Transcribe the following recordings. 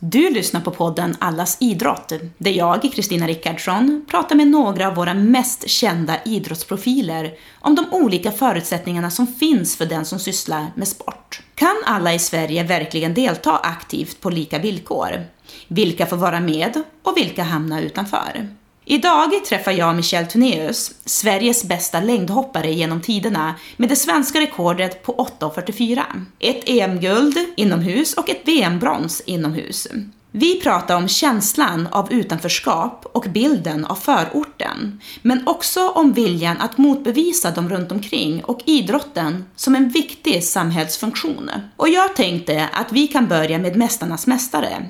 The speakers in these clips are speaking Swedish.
Du lyssnar på podden Allas idrott, där jag, Kristina Rickardsson, pratar med några av våra mest kända idrottsprofiler om de olika förutsättningarna som finns för den som sysslar med sport. Kan alla i Sverige verkligen delta aktivt på lika villkor? Vilka får vara med och vilka hamnar utanför? Idag träffar jag Michel Tuneus, Sveriges bästa längdhoppare genom tiderna med det svenska rekordet på 8.44. Ett EM-guld inomhus och ett VM-brons inomhus. Vi pratar om känslan av utanförskap och bilden av förorten, men också om viljan att motbevisa dem runt omkring och idrotten som en viktig samhällsfunktion. Och jag tänkte att vi kan börja med Mästarnas Mästare.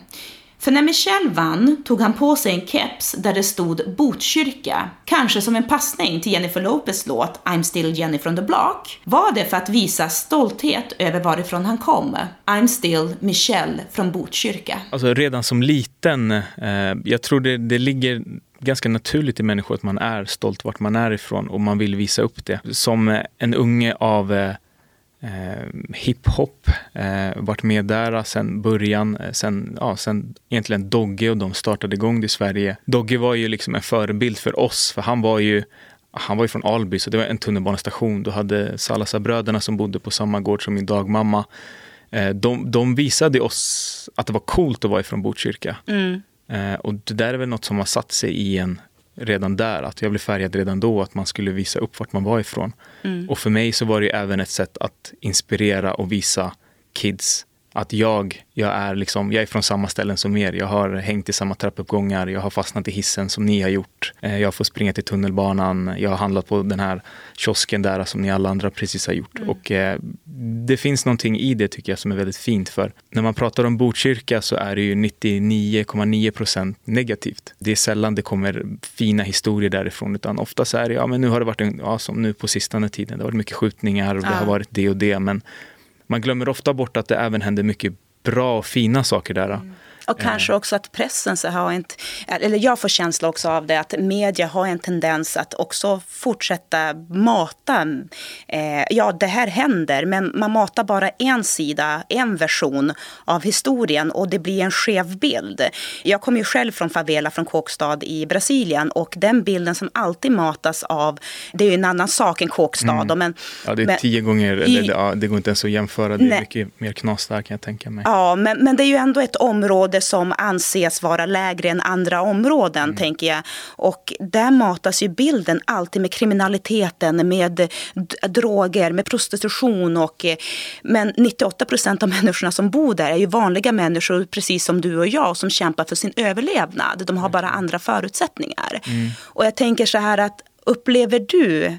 För när Michel vann tog han på sig en keps där det stod Botkyrka, kanske som en passning till Jennifer Lopez låt I'm still Jenny from the block. Var det för att visa stolthet över varifrån han kom? I'm still Michel från Botkyrka. Alltså redan som liten, eh, jag tror det, det ligger ganska naturligt i människor att man är stolt vart man är ifrån och man vill visa upp det. Som en unge av eh, eh, eh, hiphop, eh, varit med där sen början, eh, sen, ja, sen egentligen Dogge och de startade igång det i Sverige. Dogge var ju liksom en förebild för oss, för han var ju han var ju från Alby, så det var en tunnelbanestation. Du hade Salazar-bröderna som bodde på samma gård som min dagmamma. Eh, de, de visade oss att det var coolt att vara ifrån Botkyrka. Mm. Eh, och det där är väl något som har satt sig i en redan där, att jag blev färgad redan då, att man skulle visa upp vart man var ifrån. Mm. Och för mig så var det även ett sätt att inspirera och visa kids att jag, jag, är liksom, jag är från samma ställen som er. Jag har hängt i samma trappuppgångar, jag har fastnat i hissen som ni har gjort. Eh, jag får springa till tunnelbanan, jag har handlat på den här kiosken där som ni alla andra precis har gjort. Mm. Och eh, det finns någonting i det tycker jag som är väldigt fint för när man pratar om Botkyrka så är det ju 99,9 procent negativt. Det är sällan det kommer fina historier därifrån utan oftast är det, ja men nu har det varit en, ja, som nu på sistone tiden, det har varit mycket skjutningar och det har varit det och det men man glömmer ofta bort att det även händer mycket bra och fina saker där. Mm. Och kanske också att pressen så har inte, eller jag får känsla också av det, att media har en tendens att också fortsätta mata. Eh, ja, det här händer, men man matar bara en sida, en version av historien och det blir en skev bild. Jag kommer ju själv från favela, från kåkstad i Brasilien och den bilden som alltid matas av, det är ju en annan sak än kåkstad. Mm. Men, ja, det är men, tio gånger, eller, ja, det går inte ens att jämföra, det är nej. mycket mer knas där kan jag tänka mig. Ja, men, men det är ju ändå ett område område som anses vara lägre än andra områden, mm. tänker jag. Och där matas ju bilden alltid med kriminaliteten, med droger, med prostitution. Och, eh, men 98 procent av människorna som bor där är ju vanliga människor, precis som du och jag, som kämpar för sin överlevnad. De har bara andra förutsättningar. Mm. Och jag tänker så här att upplever du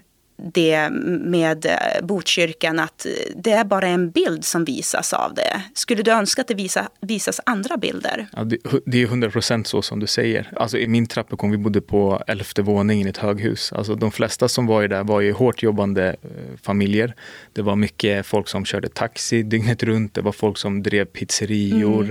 det med eh, Botkyrkan att det är bara en bild som visas av det. Skulle du önska att det visa, visas andra bilder? Ja, det, det är hundra procent så som du säger. Alltså, I min trappuppgång, vi bodde på elfte våningen i ett höghus. Alltså, de flesta som var där var ju hårt jobbande eh, familjer. Det var mycket folk som körde taxi dygnet runt. Det var folk som drev pizzerior.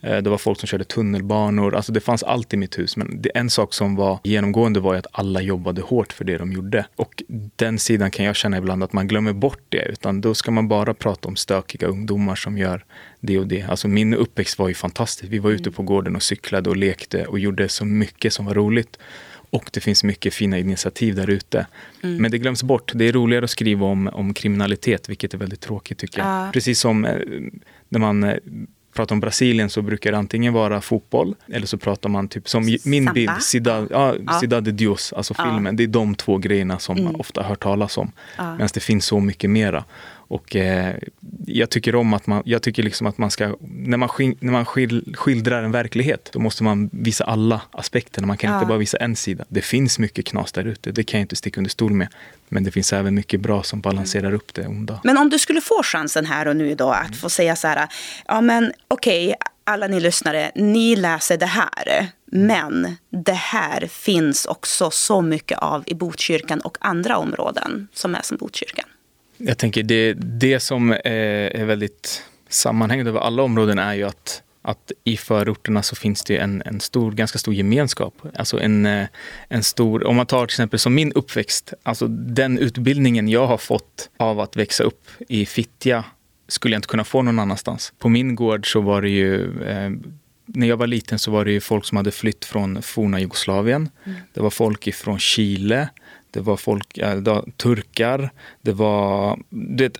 Mm. Eh, det var folk som körde tunnelbanor. Alltså det fanns allt i mitt hus. Men en sak som var genomgående var att alla jobbade hårt för det de gjorde. Och den sidan kan jag känna ibland att man glömmer bort det. Utan då ska man bara prata om stökiga ungdomar som gör det och det. Alltså min uppväxt var ju fantastisk. Vi var ute på gården och cyklade och lekte och gjorde så mycket som var roligt. Och det finns mycket fina initiativ där ute. Mm. Men det glöms bort. Det är roligare att skriva om, om kriminalitet, vilket är väldigt tråkigt tycker jag. Ah. Precis som eh, när man eh, pratar om Brasilien så brukar det antingen vara fotboll eller så pratar man typ som min Samba. bild, Cidade, ja, ja. Cidade Dios, alltså ja. filmen. Det är de två grejerna som mm. man ofta hör talas om. Ja. Medan det finns så mycket mera. Och eh, jag tycker om att man, jag tycker liksom att man ska, när man, skil, när man skil, skildrar en verklighet, då måste man visa alla aspekterna. Man kan ja. inte bara visa en sida. Det finns mycket knas där ute, det kan jag inte sticka under stol med. Men det finns även mycket bra som balanserar mm. upp det onda. Men om du skulle få chansen här och nu idag att mm. få säga så här, ja men okej, okay, alla ni lyssnare, ni läser det här. Men det här finns också så mycket av i Botkyrkan och andra områden som är som Botkyrkan. Jag tänker det, det som är väldigt sammanhängande över alla områden är ju att att i förorterna så finns det en, en stor, ganska stor gemenskap. Alltså en, eh, en stor, om man tar till exempel som min uppväxt, alltså den utbildningen jag har fått av att växa upp i Fittja skulle jag inte kunna få någon annanstans. På min gård så var det ju eh, när jag var liten så var det ju folk som hade flytt från forna Jugoslavien. Mm. Det var folk ifrån Chile, det var folk, äh, turkar, det var... Det,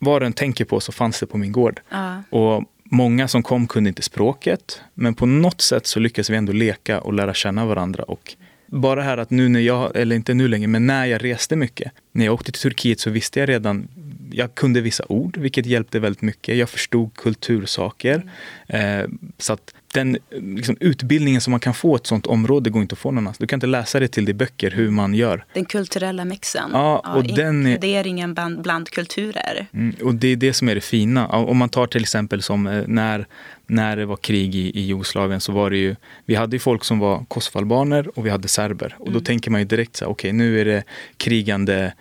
vad den tänker på så fanns det på min gård. Uh. Och många som kom kunde inte språket, men på något sätt så lyckades vi ändå leka och lära känna varandra. Och bara här att nu när jag, eller inte nu längre, men när jag reste mycket. När jag åkte till Turkiet så visste jag redan, jag kunde vissa ord, vilket hjälpte väldigt mycket. Jag förstod kultursaker. Mm. Eh, så att den liksom, utbildningen som man kan få i ett sånt område går inte att få någon annanstans. Du kan inte läsa det till i böcker hur man gör. Den kulturella mixen. Ja, och ja, den inkluderingen bland, bland kulturer. Mm, och det är det som är det fina. Om man tar till exempel som eh, när, när det var krig i, i Jugoslavien så var det ju, vi hade ju folk som var kosovalbaner och vi hade serber. Och då mm. tänker man ju direkt så här, okej okay, nu är det krigande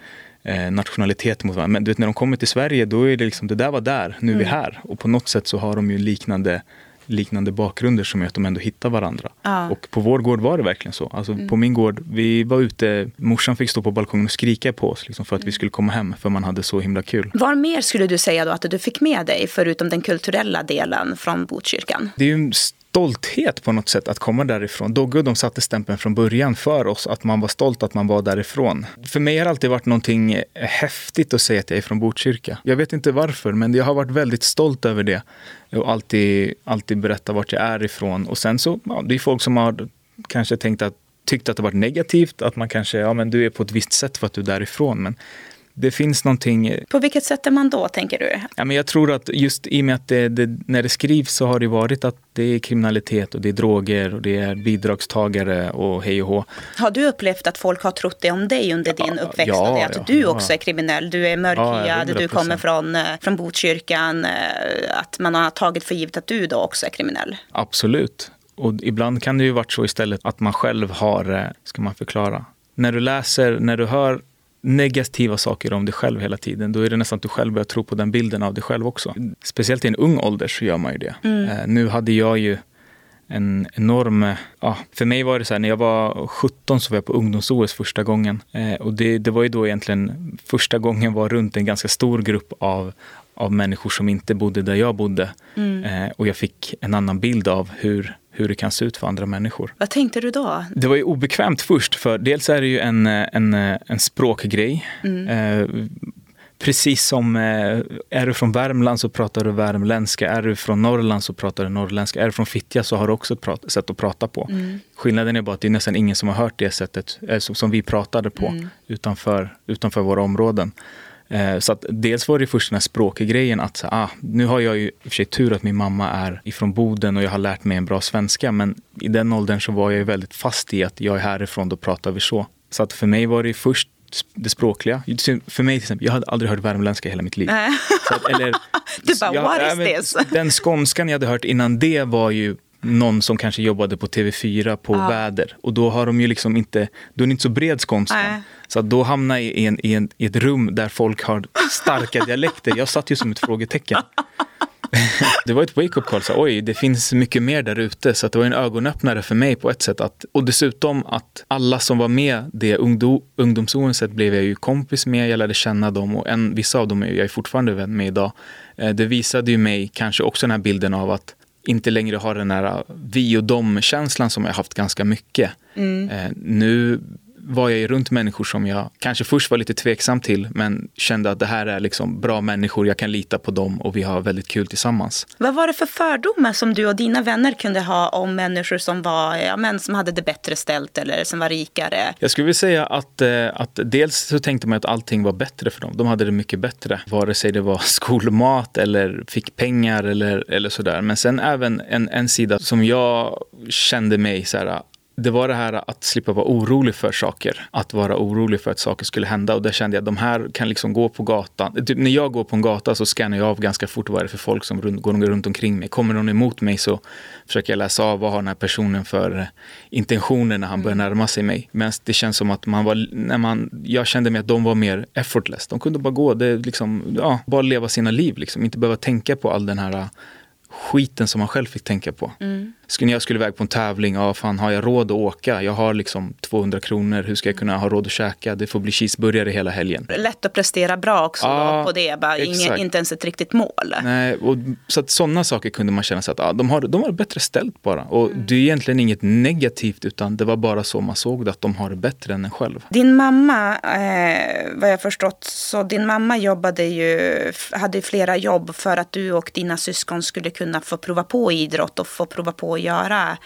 nationalitet mot varandra. Men du vet, när de kommer till Sverige, då är det liksom, det där var där, nu är vi mm. här. Och på något sätt så har de ju liknande liknande bakgrunder som gör att de ändå hittar varandra. Ja. Och på vår gård var det verkligen så. Alltså mm. På min gård, vi var ute, morsan fick stå på balkongen och skrika på oss liksom, för att mm. vi skulle komma hem för man hade så himla kul. Vad mer skulle du säga då att du fick med dig förutom den kulturella delen från Botkyrkan? Det är ju stolthet på något sätt att komma därifrån. Dogge och de satte stämpeln från början för oss, att man var stolt att man var därifrån. För mig har det alltid varit någonting eh, häftigt att säga att jag är från Botkyrka. Jag vet inte varför, men jag har varit väldigt stolt över det. Och alltid, alltid berätta vart jag är ifrån. Och sen så, ja, det är folk som har kanske tänkt att tyckt att det varit negativt, att man kanske, ja men du är på ett visst sätt för att du är därifrån. Men det finns någonting... På vilket sätt är man då, tänker du? Ja, men jag tror att just i och med att det, det, när det skrivs så har det varit att det är kriminalitet och det är droger och det är bidragstagare och hej och hå. Har du upplevt att folk har trott det om dig under din uppväxt? Ja, att ja, du också är kriminell, du är mörkhyad, du kommer från, eh, från Botkyrkan, eh, att man har tagit för givet att du då också är kriminell? Absolut. Och ibland kan det ju varit så istället att man själv har, eh, ska man förklara, när du läser, när du hör negativa saker om dig själv hela tiden, då är det nästan att du själv börjar tro på den bilden av dig själv också. Speciellt i en ung ålder så gör man ju det. Mm. Eh, nu hade jag ju en enorm... Ja, för mig var det så här, när jag var 17 så var jag på ungdoms-OS första gången. Eh, och det, det var ju då egentligen första gången var runt en ganska stor grupp av, av människor som inte bodde där jag bodde. Mm. Eh, och jag fick en annan bild av hur hur det kan se ut för andra människor. Vad tänkte du då? Det var ju obekvämt först, för dels är det ju en, en, en språkgrej. Mm. Eh, precis som eh, är du från Värmland så pratar du värmländska, är du från Norrland så pratar du norrländska, är du från Fittja så har du också ett sätt att prata på. Mm. Skillnaden är bara att det är nästan ingen som har hört det sättet eh, som vi pratade på mm. utanför, utanför våra områden. Eh, så att dels var det först den här språkgrejen att ah, nu har jag ju i och för sig tur att min mamma är ifrån Boden och jag har lärt mig en bra svenska. Men i den åldern så var jag ju väldigt fast i att jag är härifrån, då pratar vi så. Så att för mig var det först det språkliga. För mig till exempel, jag hade aldrig hört värmländska i hela mitt liv. Att, eller, du bara, jag, what is this? Den skånskan jag hade hört innan det var ju någon som kanske jobbade på TV4 på ja. väder. Och då har de ju liksom inte, då är det inte så bred skånska. Så att då hamnar jag i, en, i, en, i ett rum där folk har starka dialekter. Jag satt ju som ett frågetecken. det var ett wake-up call. Så, Oj, det finns mycket mer där ute. Så det var en ögonöppnare för mig på ett sätt. Att, och dessutom att alla som var med det ungdom, ungdoms blev jag ju kompis med. Jag lärde känna dem och en, vissa av dem är jag fortfarande vän med idag. Eh, det visade ju mig kanske också den här bilden av att inte längre ha den här vi och dom-känslan som jag haft ganska mycket. Mm. Eh, nu var jag ju runt människor som jag kanske först var lite tveksam till men kände att det här är liksom bra människor, jag kan lita på dem och vi har väldigt kul tillsammans. Vad var det för fördomar som du och dina vänner kunde ha om människor som, var, ja, men som hade det bättre ställt eller som var rikare? Jag skulle vilja säga att, eh, att dels så tänkte man att allting var bättre för dem. De hade det mycket bättre, vare sig det var skolmat eller fick pengar eller, eller sådär. Men sen även en, en sida som jag kände mig så här, det var det här att slippa vara orolig för saker. Att vara orolig för att saker skulle hända. Och där kände jag att de här kan liksom gå på gatan. Typ när jag går på en gata så scannar jag av ganska fort vad är det för folk som rund, går runt omkring mig. Kommer någon emot mig så försöker jag läsa av vad har den här personen för intentioner när han börjar mm. närma sig mig. Men det känns som att man var, när man, jag kände mig att de var mer effortless. De kunde bara gå, det liksom, ja, bara leva sina liv. Liksom. Inte behöva tänka på all den här skiten som man själv fick tänka på. Mm. Skulle jag skulle iväg på en tävling, ja fan har jag råd att åka? Jag har liksom 200 kronor, hur ska jag kunna ha råd att käka? Det får bli cheeseburgare hela helgen. Lätt att prestera bra också Ja, på det, bara exakt. inte ens ett riktigt mål. Nej, och så att sådana saker kunde man känna sig att ja, de, har, de har det bättre ställt bara. Och det är egentligen inget negativt utan det var bara så man såg det, att de har det bättre än en själv. Din mamma, eh, vad jag förstått, så din mamma jobbade ju, hade flera jobb för att du och dina syskon skulle kunna få prova på idrott och få prova på att göra,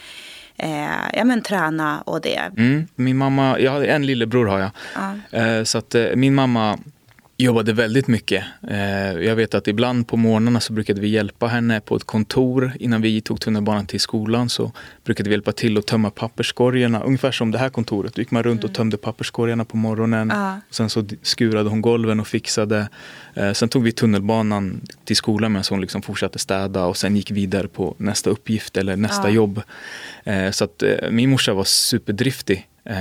eh, ja men träna och det. Mm, min mamma, jag hade en lillebror har jag. Ja. Eh, så att eh, min mamma jobbade väldigt mycket. Eh, jag vet att ibland på morgnarna så brukade vi hjälpa henne på ett kontor. Innan vi tog tunnelbanan till skolan så brukade vi hjälpa till att tömma papperskorgarna. Ungefär som det här kontoret. Då gick man runt och tömde papperskorgarna på morgonen. Ja. Sen så skurade hon golven och fixade. Eh, sen tog vi tunnelbanan till skolan medan hon liksom fortsatte städa och sen gick vidare på nästa uppgift eller nästa Ja. jobb. Eh, så att min morsa var superdriftig. Eh,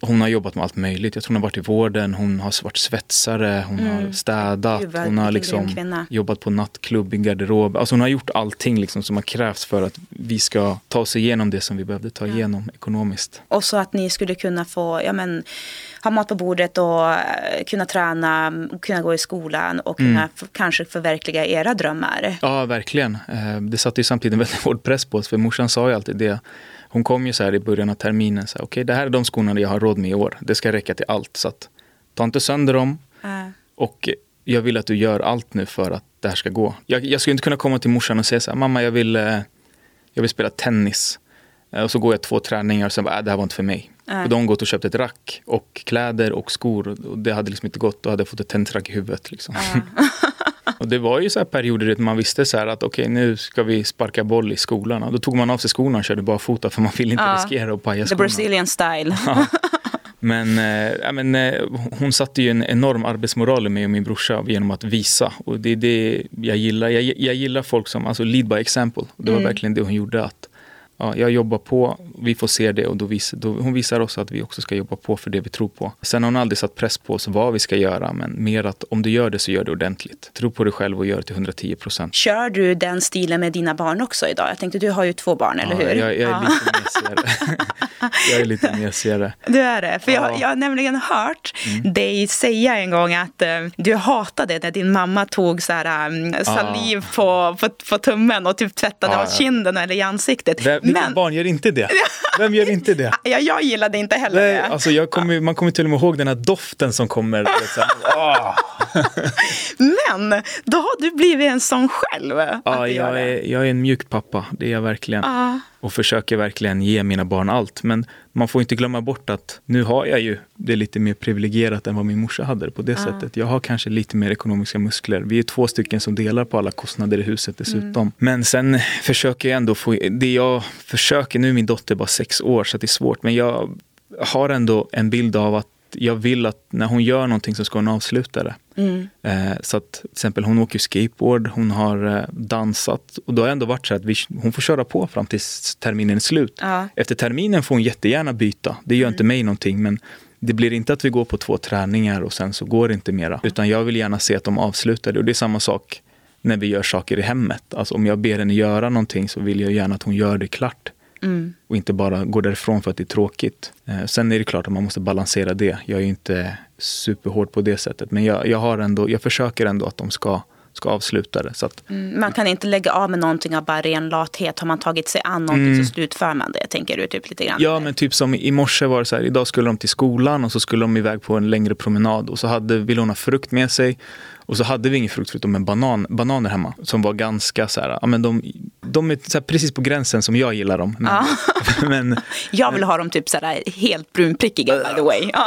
hon har jobbat med allt möjligt. Jag tror hon har varit i vården, hon har varit svetsare, hon har städat, Gud, hon har liksom jobbat på nattklubb, i garderob. Alltså hon har gjort allting liksom som har krävts för att vi ska ta oss igenom det som vi behövde ta igenom ekonomiskt. Och så att ni skulle kunna få ja, men, ha mat på bordet och eh, kunna träna, kunna gå i skolan och kunna f- kanske förverkliga era drömmar. Ja, verkligen. Eh, Det satte ju samtidigt en väldigt hård press på oss, för morsan sa ju alltid det. Hon kom ju så här i början av terminen, så okej det här är de skorna jag har råd med i år. Det ska räcka till allt, så att ta inte sönder dem. Eh, Och jag vill att du gör allt nu för att det här ska gå. Jag, jag skulle inte kunna komma till morsan och säga så här, mamma jag vill, eh, jag vill spela tennis. Eh, Och så går jag två träningar och sen bara, äh, det här var inte för mig. Nej. Och då har gått och köpt ett rack och kläder och skor. Och det hade liksom inte gått, då hade jag fått ett tennisrack i huvudet. Liksom. och det var ju så här perioder där man visste så här att okej nu ska vi sparka boll i skolan. Och då tog man av sig skorna och körde bara fota för man ville inte Ja. riskera att paja the skorna. Brazilian style. Men, eh, ja, men eh, hon satte ju en enorm arbetsmoral i mig och min brorsa genom att visa. Och det är det jag gillar. Jag, jag gillar folk som, alltså lead by example. Det var verkligen det hon gjorde. att ja, Jag jobbar på, vi får se det och då vis, då, hon visar oss att vi också ska jobba på för det vi tror på. Sen har hon aldrig satt press på oss vad vi ska göra, men mer att om du gör det så gör det ordentligt. Tro på dig själv och gör det till 110 procent. Kör du den stilen med dina barn också idag? Jag tänkte, du har ju två barn, eller hur? jag, jag är Ja. lite mesigare. jag är lite mesigare. Du är det. För jag, Ja. Mm. jag har nämligen hört dig säga en gång att eh, du hatade när din mamma tog så här, um, saliv på, på, på tummen och typ tvättade Ja, av ja. kinden eller i ansiktet. Vilket Men barn gör inte det? Vem gör inte det? ja, jag gillade inte heller Nej, det. alltså jag kommer, man kommer till och med ihåg den här doften som kommer. ah. Men då har du blivit en sån själv. Ja, jag, är, jag är en mjuk pappa, det är jag verkligen. Ja. Och försöker verkligen ge mina barn allt. Men man får inte glömma bort att nu har jag ju det lite mer privilegierat än vad min morsa hade det på det sättet. Jag har kanske lite mer ekonomiska muskler. Vi är två stycken som delar på alla kostnader i huset dessutom. Men sen försöker jag ändå få, det jag försöker, nu är min dotter bara sex år så det är svårt. Men jag har ändå en bild av att jag vill att när hon gör någonting så ska hon avsluta det. Eh, så att till exempel hon åker skateboard, hon har eh, dansat och då har det ändå varit så att vi, hon får köra på fram tills terminen är slut. Ja. Efter terminen får hon jättegärna byta, det gör inte mig någonting men det blir inte att vi går på två träningar och sen så går det inte mera. Utan jag vill gärna se att de avslutar det och det är samma sak när vi gör saker i hemmet. Alltså om jag ber henne göra någonting så vill jag gärna att hon gör det klart. Och inte bara går därifrån för att det är tråkigt. Eh, sen är det klart att man måste balansera det. Jag är inte superhård på det sättet. Men jag, jag, har ändå, jag försöker ändå att de ska, ska avsluta det. Så att, Mm, Man kan inte lägga av med någonting av bara ren lathet. Har man tagit sig an någonting så slutför man det, tänker du typ lite grann. Mm. Ja, men typ som i morse var det så här, idag skulle de till skolan och så skulle de iväg på en längre promenad och så hade, ville hon ha frukt med sig och så hade vi ingen frukt förutom en banan, bananer hemma som var ganska så här, ja men de, de är så här, precis på gränsen som jag gillar dem. Men, men, Jag vill ha dem typ sådär helt brunprickiga by the way.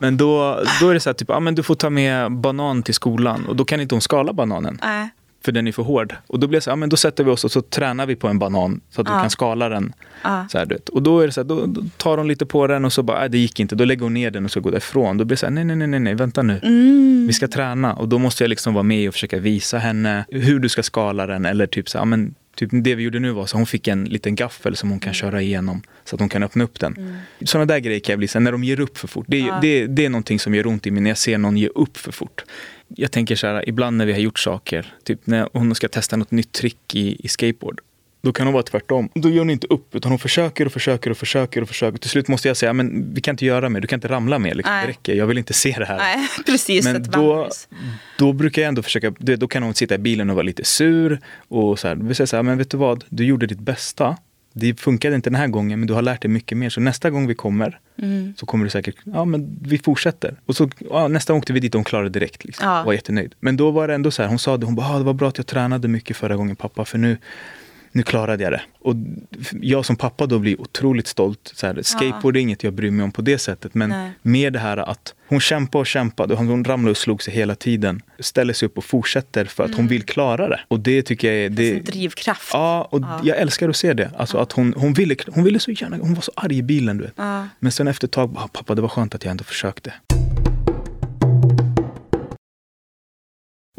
Men då, då är det så här, typ, ja men du får ta med banan till skolan och då kan inte hon skala bananen. Nej. För den är för hård. Och då blir det så här, ja, men då sätter vi oss och så tränar vi på en banan så att du kan skala den. Så här, du. Och då är det så här, då, då tar hon lite på den och så bara, nej det gick inte. Då lägger hon ner den och så går därifrån. Då blir det så här, nej, nej, nej, nej, vänta nu. Vi ska träna. Och då måste jag liksom vara med och försöka visa henne hur du ska skala den. Eller typ så här, ja, men Typ det vi gjorde nu var så hon fick en liten gaffel som hon kan köra igenom så att hon kan öppna upp den. Mm. Sådana där grejer kan jag bli sen när de ger upp för fort. Det, ja. det, det är någonting som gör ont i mig när jag ser någon ge upp för fort. Jag tänker så här, ibland när vi har gjort saker, typ när hon ska testa något nytt trick i, i skateboard. Då kan hon vara tvärtom. Då gör hon inte upp, utan hon försöker och försöker och försöker och försöker. Till slut måste jag säga, men vi kan inte göra mer, du kan inte ramla mer. Liksom. Det räcker, jag vill inte se det här. Nej, precis. Men då, då brukar jag ändå försöka, då kan hon sitta i bilen och vara lite sur. Och så här, vi säger så här, men vet du vad, du gjorde ditt bästa. Det funkade inte den här gången, men du har lärt dig mycket mer. Så nästa gång vi kommer, mm. så kommer du säkert, ja men vi fortsätter. Och så ja, nästa gång åkte vi dit och hon klarade direkt. Liksom. Ja. Var jättenöjd. Men då var det ändå så här, hon sa det, hon bara, ah, det var bra att jag tränade mycket förra gången pappa, för nu nu klarade jag det. Och jag som pappa då blir otroligt stolt. Så här, skateboard är inget jag bryr mig om på det sättet. Men Nej. mer det här att hon kämpade och kämpade. Hon ramlade och slog sig hela tiden. Ställer sig upp och fortsätter för att mm. hon vill klara det. Och det tycker jag är... Det, det är drivkraft. Ja, och ja. jag älskar att se det. Alltså att hon, hon, ville, hon ville så gärna, hon var så arg i bilen. Du vet. Ja. Men sen efter ett tag, pappa det var skönt att jag ändå försökte.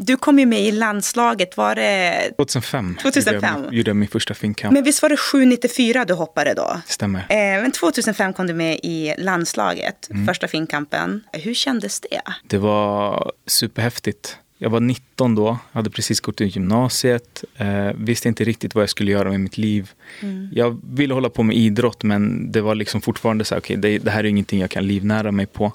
Du kom ju med i landslaget, var det? 2005. 2005. Gjorde jag, gjorde min första finkamp. Men visst var det 794 du hoppade då? Stämmer. Eh, men 2005 kom du med i landslaget, mm. första finkampen. Hur kändes det? Det var superhäftigt. Jag var 19 då, hade precis gått ut gymnasiet, eh, visste inte riktigt vad jag skulle göra med mitt liv. Mm. Jag ville hålla på med idrott men det var liksom fortfarande så här, okej okay, det, det, här är ingenting jag kan livnära mig på.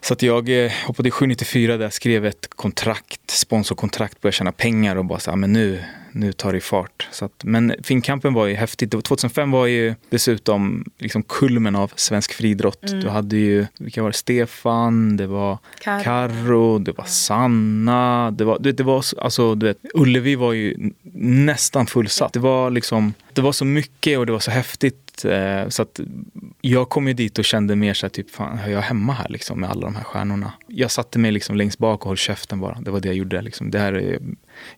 Så att jag eh, hoppade i 794 där jag skrev ett kontrakt, sponsorkontrakt, började tjäna pengar och bara så här, men nu, nu tar det fart. Så att, men Finnkampen var ju häftigt. 2005 var ju dessutom liksom kulmen av svensk friidrott. Mm. Du hade ju, vilka var det? Stefan, det var Karro, det var Sanna. Det var, det, det var alltså, du vet, Ullevi var ju nästan fullsatt. Det var liksom, det var så mycket och det var så häftigt Eh, så att jag kom ju dit och kände mer så här, typ, fan, är jag hemma här liksom med alla de här stjärnorna? Jag satte mig liksom längst bak och höll käften bara. Det var det jag gjorde. Liksom. Det här är,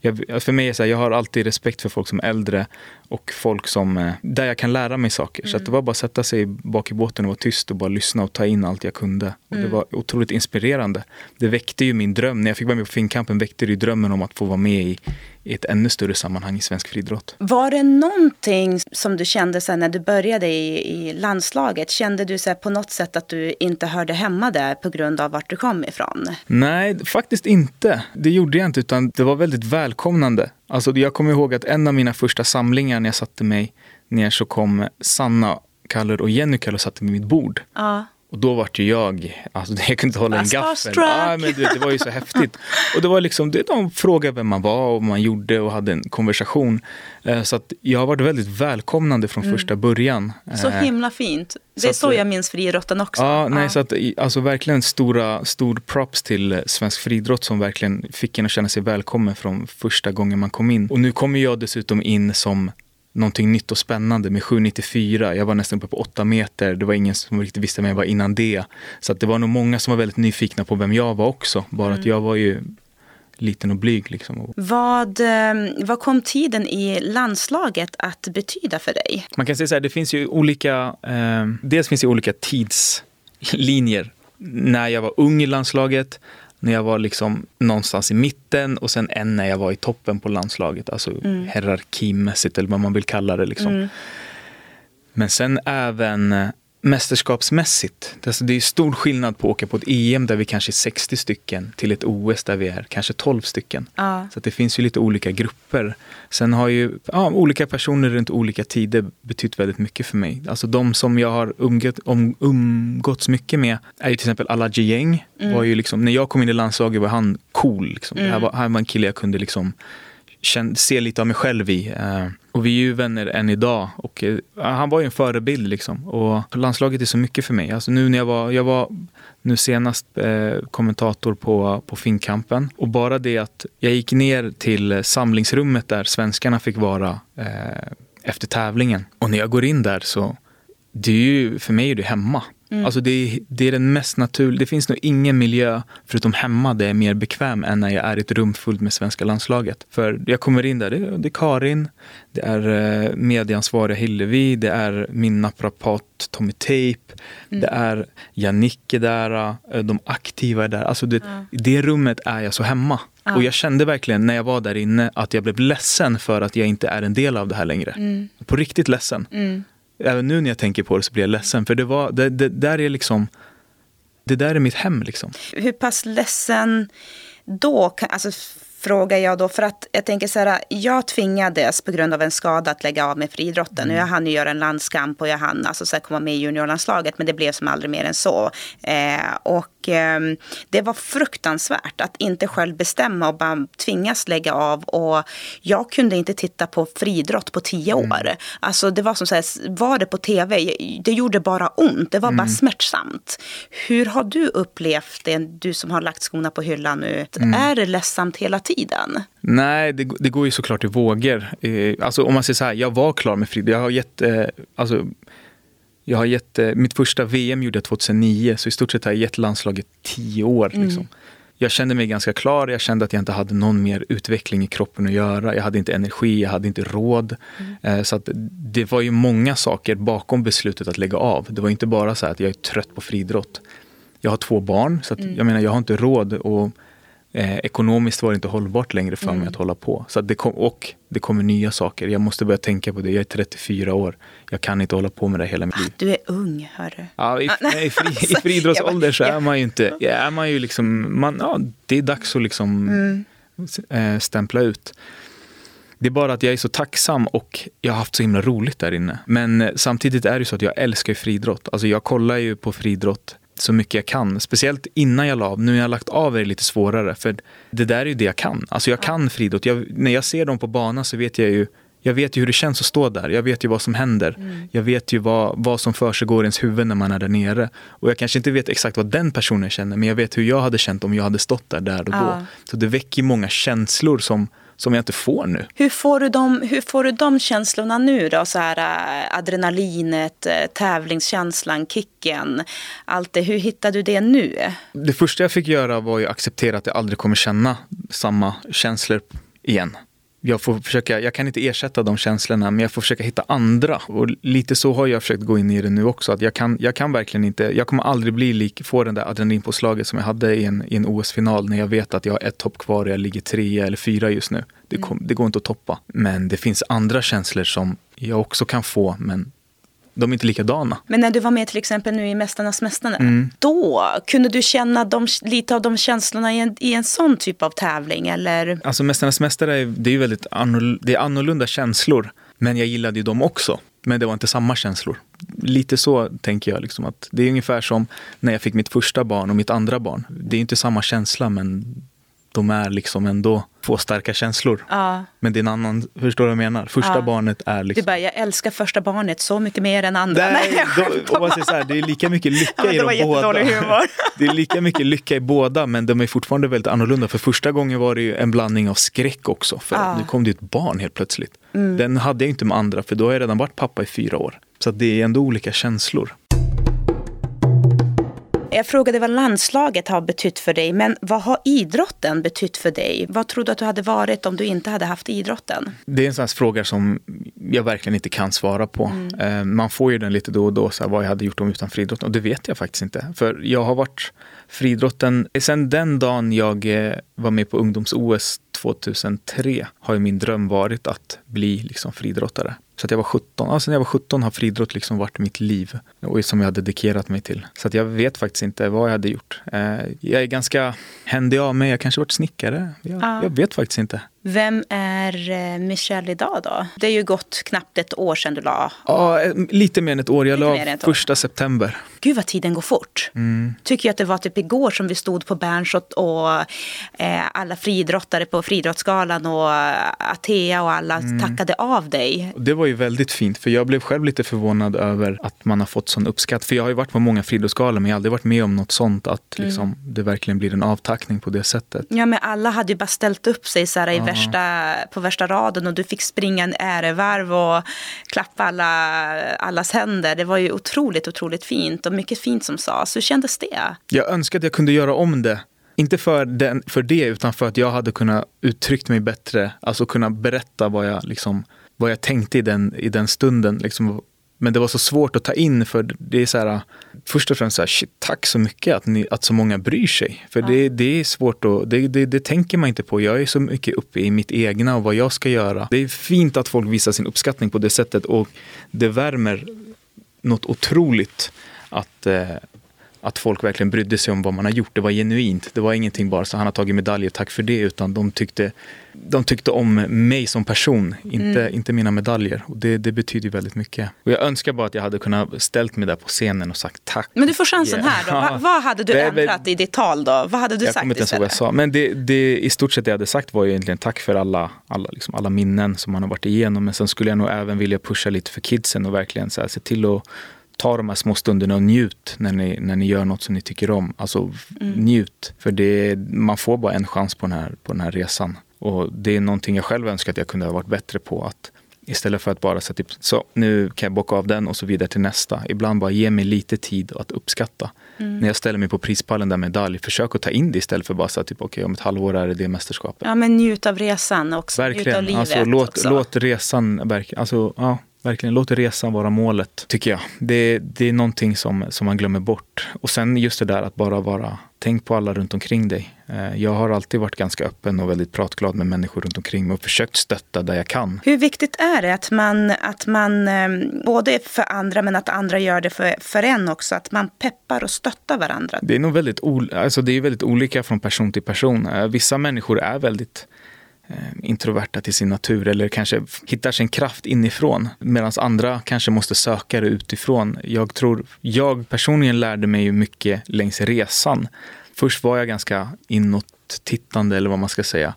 jag, för mig är så här, jag har alltid respekt för folk som är äldre och folk som, eh, där jag kan lära mig saker. Mm. Så det var bara att sätta sig bak i båten och vara tyst och bara lyssna och ta in allt jag kunde. Och mm. Det var otroligt inspirerande. Det väckte ju min dröm. När jag fick vara med på Finnkampen väckte det ju drömmen om att få vara med i, i ett ännu större sammanhang i svensk friidrott. Var det någonting som du kände sen när du började i, i landslaget? Kände du så på något sätt att du inte hörde hemma där på grund av vart du kom ifrån? Nej, faktiskt inte. Det gjorde jag inte, utan det var väldigt välkomnande. Alltså, jag kommer ihåg att en av mina första samlingar när jag satte mig ner så kom Sanna Kaller och Jenny Kaller och satte vid mitt bord. Ja. Och då vart ju jag, alltså jag kunde inte hålla en gaffel. Ah, men det, det var ju så häftigt. Och det var liksom, de frågade vem man var och vad man gjorde och hade en konversation. Eh, så att jag har varit väldigt välkomnande från mm. första början. Så eh, himla fint. Det är så, så jag minns friidrotten också. Ja, nej, så att, alltså verkligen stora, stor props till svensk friidrott som verkligen fick en att känna sig välkommen från första gången man kom in. Och nu kommer jag dessutom in som någonting nytt och spännande med 794. Jag var nästan uppe på 8 meter. Det var ingen som riktigt visste vem jag var innan det. Så det var nog många som var väldigt nyfikna på vem jag var också. Bara mm. att jag var ju liten och blyg. Liksom. Vad, eh, vad kom tiden i landslaget att betyda för dig? Man kan säga så här, det finns ju olika, eh, dels finns det olika tidslinjer. När jag var ung i landslaget, när jag var liksom någonstans i mitten och sen en när jag var i toppen på landslaget. Alltså mm. hierarkimässigt eller vad man vill kalla det. Liksom. Mm. Men sen även mästerskapsmässigt. Alltså det är stor skillnad på att åka på ett EM där vi kanske är 60 stycken till ett OS där vi är kanske 12 stycken. Ja. Så det finns ju lite olika grupper. Sen har ju ja, olika personer runt olika tider betytt väldigt mycket för mig. Alltså de som jag har umgått, um, umgåtts mycket med är ju till exempel Alaji Geng. Mm. Var ju liksom, när jag kom in i landslaget var han cool. Liksom. Mm. Det här var, här var en kille jag kunde liksom se lite av mig själv i. Eh, och vi är ju vänner än idag. Och, eh, han var ju en förebild liksom. Och landslaget är så mycket för mig. Alltså nu när jag var, jag var nu senast eh, kommentator på, på Finnkampen. Och bara det att jag gick ner till samlingsrummet där svenskarna fick vara eh, efter tävlingen. Och när jag går in där så, det är ju, för mig är det hemma. Mm. Alltså det, det, är den mest naturliga. Det finns nog ingen miljö, förutom hemma, där jag är mer bekväm än när jag är i ett rum fullt med svenska landslaget. För jag kommer in där, det, det är Karin, det är eh, medieansvariga Hillevi, det är min naprapat Tommy Tape, mm. det är Jannike där, eh, de aktiva är där. Alltså det, ja. I det rummet är jag så hemma. Ja. Och jag kände verkligen när jag var där inne att jag blev ledsen för att jag inte är en del av det här längre. Mm. På riktigt ledsen. Mm. Även nu när jag tänker på det så blir jag ledsen. För det, var, det, det där är liksom, det där är mitt hem. Liksom. Hur pass ledsen då? Alltså, frågar jag då. För att jag tänker så här, jag tvingades på grund av en skada att lägga av med friidrotten. Mm. Jag hann ju göra en landskamp och jag hann alltså, så här, komma med i juniorlandslaget. Men det blev som aldrig mer än så. Eh, och eh, det var fruktansvärt att inte själv bestämma och bara tvingas lägga av. Och jag kunde inte titta på friidrott på tio mm. år. Alltså det var som så här, var det på tv, det gjorde bara ont. Det var mm. bara smärtsamt. Hur har du upplevt det, du som har lagt skorna på hyllan nu? Mm. Är det ledsamt hela tiden? tiden? Nej, det, det går ju såklart i vågor. Eh, alltså om man säger så här, jag var klar med friidrott. Jag har gett, eh, alltså, jag har gett, eh, mitt första VM gjorde jag 2009, så i stort sett har jag gett landslaget tio år. Mm. Liksom. Jag kände mig ganska klar, jag kände att jag inte hade någon mer utveckling i kroppen att göra. Jag hade inte energi, jag hade inte råd. Mm. Så att det var ju många saker bakom beslutet att lägga av. Det var inte bara så att jag är trött på friidrott. Jag har två barn, så att, mm. jag menar jag har inte råd att Eh, ekonomiskt var det inte hållbart längre för mm. mig att hålla på. Så det kom, och det kommer nya saker. Jag måste börja tänka på det. Jag är 34 år. Jag kan inte hålla på med det hela mitt liv. Du är ung, hörru. Ja, i, ah, i, fri, i friidrottsålder så är man ju inte... Är man ju liksom, man, ja, det är dags att liksom mm. äh, stämpla ut. Det är bara att jag är så tacksam och jag har haft så himla roligt där inne. Men eh, samtidigt är det så att jag älskar friidrott. Alltså jag kollar ju på friidrott så mycket jag kan. Speciellt innan jag la av. Nu när jag har lagt av är det lite svårare. För det där är ju det jag kan. Alltså jag kan friidrott. när jag ser dem på banan så vet jag ju jag vet ju hur det känns att stå där. Jag vet ju vad som händer. Mm. Jag vet ju vad, vad som försiggår i ens huvud när man är där nere. Och jag kanske inte vet exakt vad den personen känner, men jag vet hur jag hade känt om jag hade stått där, där och då. Ja. Så det väcker många känslor som som jag inte får nu. Hur får du de, hur får du de känslorna nu då? Så här, äh, adrenalinet, äh, tävlingskänslan, kicken, allt det. Hur hittar du det nu? Det första jag fick göra var ju acceptera att jag aldrig kommer känna samma känslor igen jag får försöka, jag kan inte ersätta de känslorna men jag får försöka hitta andra. Och lite så har jag försökt gå in i det nu också. Att jag, kan, jag kan verkligen inte, jag kommer aldrig bli lik, få den där adrenalinpåslaget som jag hade i en, i en OS-final när jag vet att jag har ett hopp kvar och jag ligger trea eller fyra just nu. Det, kom, det går inte att toppa. Men det finns andra känslor som jag också kan få men de är inte likadana. Men när du var med till exempel nu i Mästarnas Mästare, mm. då kunde du känna de, lite av de känslorna i en, i en sån typ av tävling? Eller? Alltså Mästarnas Mästare, det är ju väldigt annorlunda, det är annorlunda känslor. Men jag gillade ju dem också. Men det var inte samma känslor. Lite så tänker jag. Liksom, att det är ungefär som när jag fick mitt första barn och mitt andra barn. Det är inte samma känsla men de är liksom ändå två starka känslor. Ja. Men det är en annan, förstår du vad jag menar? Första ja. barnet är liksom... Du bara, jag älskar första barnet så mycket mer än andra. Nej, Nej då, om man säger så här, det är lika mycket lycka ja, i dem båda. Det är lika mycket lycka i båda, men de är fortfarande väldigt annorlunda. För första gången var det ju en blandning av skräck också. För ja. nu kom det ett barn helt plötsligt. Mm. Den hade jag inte med andra, för då har jag redan varit pappa i fyra år. Så det är ändå olika känslor. Jag frågade vad landslaget har betytt för dig, men vad har idrotten betytt för dig? Vad tror du att du hade varit om du inte hade haft idrotten? Det är en sån fråga som jag verkligen inte kan svara på. Mm. Eh, man får ju den lite då och då, så här, vad jag hade gjort om utan friidrotten. Och det vet jag faktiskt inte. För jag har varit friidrotten, sen den dagen jag eh, var med på ungdoms-OS 2003 har ju min dröm varit att bli liksom friidrottare. Så att jag var 17. Ja, sen jag var 17 har friidrott liksom varit mitt liv och som jag hade dedikerat mig till. Så att jag vet faktiskt inte vad jag hade gjort. Eh, jag är ganska händig av mig. Jag kanske varit snickare. Jag, ja. jag vet faktiskt inte. Vem är eh, Michelle idag då? Det är ju gått knappt ett år sedan du la. Ja, eh, lite mer än ett år. Jag la första september. Gud vad tiden går fort. Mm. Tycker jag att det var typ igår som vi stod på Berns och, eh, alla friidrottare på friidrottsgalan och Atea och alla mm. tackade av dig. Det var ju väldigt fint, för jag blev själv lite förvånad över att man har fått sån uppskatt. För jag har ju varit på många friidrottsgalor, men jag har aldrig varit med om något sånt, att mm. liksom, det verkligen blir en avtackning på det sättet. Ja, men alla hade ju bara ställt upp sig så här, i värsta, på värsta raden och du fick springa en ärevarv och klappa alla, allas händer. Det var ju otroligt, otroligt fint och mycket fint som sades. Hur kändes det? Jag önskar att jag kunde göra om det inte för, den, för det, utan för att jag hade kunnat uttryckt mig bättre. Alltså kunna berätta vad jag, liksom, vad jag tänkte i den, i den stunden. Liksom. Men det var så svårt att ta in för det är så här, först och främst så här, shit, tack så mycket att, ni, att så många bryr sig. För ja. det, det är svårt att, det, det, det, tänker man inte på. Jag är så mycket uppe i mitt egna och vad jag ska göra. Det är fint att folk visar sin uppskattning på det sättet och det värmer något otroligt att eh, att folk verkligen brydde sig om vad man har gjort. Det var genuint. Det var ingenting bara så han har tagit medaljer, tack för det. Utan de tyckte, de tyckte om mig som person, inte, mm. inte mina medaljer. Och det, det betyder väldigt mycket. Och jag önskar bara att jag hade kunnat ställt mig där på scenen och sagt tack. Men du får chansen yeah. här då. Va, vad hade du ändrat i ditt tal då? Vad hade du jag sagt inte ens vad jag sa. Men det, det, i stort sett det jag hade sagt var ju egentligen tack för alla, alla, liksom alla minnen som man har varit igenom. Men sen skulle jag nog även vilja pusha lite för kidsen och verkligen så här, se till att ta de här små stunderna och njut när ni, när ni gör något som ni tycker om. Alltså mm. njut. För det, man får bara en chans på den, här, på den här resan. Och det är någonting jag själv önskar att jag kunde ha varit bättre på. Att Istället för att bara säga typ, så nu kan jag bocka av den och så vidare till nästa. Ibland bara ge mig lite tid att uppskatta. Mm. När jag ställer mig på prispallen där medalj, försök att ta in det istället för bara så typ, okej okay, om ett halvår är det det mästerskapet. Ja men njut av resan också. Verkligen. Njut av livet alltså, låt, också. låt resan, alltså, ja, Verkligen, låt resan vara målet, tycker jag. Det, det är någonting som, som man glömmer bort. Och sen just det där att bara vara, tänk på alla runt omkring dig. Eh, jag har alltid varit ganska öppen och väldigt pratglad med människor runt omkring mig och försökt stötta där jag kan. Hur viktigt är det att man, att man ehm, både för andra men att andra gör det för, för en också, att man peppar och stöttar varandra? Det är nog väldigt, alltså det är väldigt olika från person till person. Eh, vissa människor är väldigt Eh, introverta till sin natur eller kanske hittar sin kraft inifrån medan andra kanske måste söka det utifrån. Jag tror, jag personligen lärde mig ju mycket längs resan. Först var jag ganska inåt-tittande eller vad man ska säga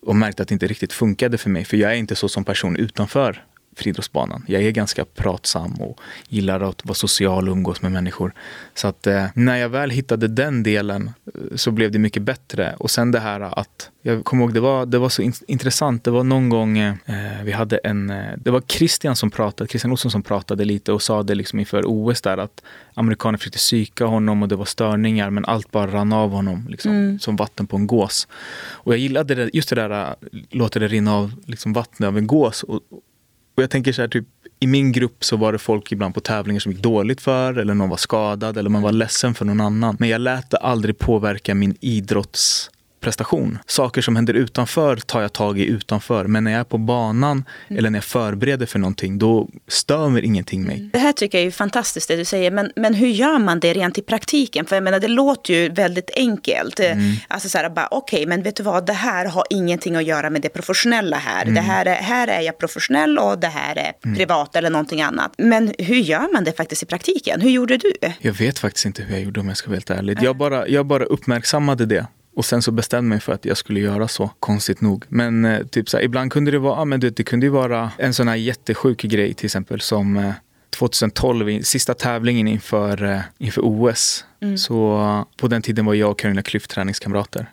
och märkte att det inte riktigt funkade för mig för jag är inte så som person utanför friidrottsbanan. Jag är ganska pratsam och gillar att vara social och umgås med människor. Så att eh, när jag väl hittade den delen eh, så blev det mycket bättre. Och sen det här att, jag kommer ihåg, det var, det var så in intressant. Det var någon gång eh, vi hade en, eh, det var Christian som pratade, Christian Olsson som pratade lite och sa det liksom inför OS där att amerikaner försökte psyka honom och det var störningar men allt bara rann av honom liksom, mm. som vatten på en gås. Och jag gillade det, just det där, eh, låter det rinna av liksom vatten av en gås. Och, och jag tänker så här, typ, i min grupp så var det folk ibland på tävlingar som gick dåligt för eller någon var skadad eller man var ledsen för någon annan. Men jag lät det aldrig påverka min idrotts prestation. Saker som händer utanför tar jag tag i utanför. Men när jag är på banan mm. eller när jag förbereder för någonting, då stör ingenting mig. Det här tycker jag är fantastiskt det du säger. Men, men hur gör man det rent i praktiken? För jag menar, det låter ju väldigt enkelt. Mm. Alltså så här, bara okej, okay, men vet du vad, det här har ingenting att göra med det professionella här. Mm. Det här är, här är jag professionell och det här är mm. privat eller någonting annat. Men hur gör man det faktiskt i praktiken? Hur gjorde du? Jag vet faktiskt inte hur jag gjorde om jag ska vara helt ärlig. Jag bara, jag bara uppmärksammade det. Och sen så bestämde jag mig för att jag skulle göra så, konstigt nog. Men eh, typ så här, ibland kunde det vara, ah, men det, det kunde ju vara en sån här jättesjuk grej till exempel som eh, 2012, sista tävlingen inför, eh, inför OS. Mm. Så på den tiden var jag och Carolina Klüft träningskamrater.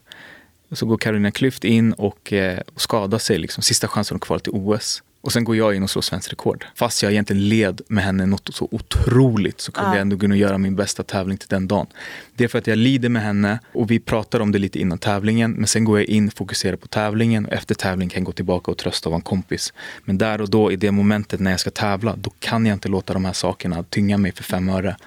Så går Carolina Klüft in och, eh, och skadar sig, liksom, sista chansen att kvala till OS. Och sen går jag in och slår svenskt rekord. Fast jag egentligen led med henne något så otroligt så kunde ja. jag ändå kunna göra min bästa tävling till den dagen. Det är för att jag lider med henne och vi pratar om det lite innan tävlingen. Men sen går jag in, fokuserar på tävlingen och efter tävlingen kan jag gå tillbaka och trösta och vara en kompis. Men där och då i det momentet när jag ska tävla, då kan jag inte låta de här sakerna tynga mig för fem öre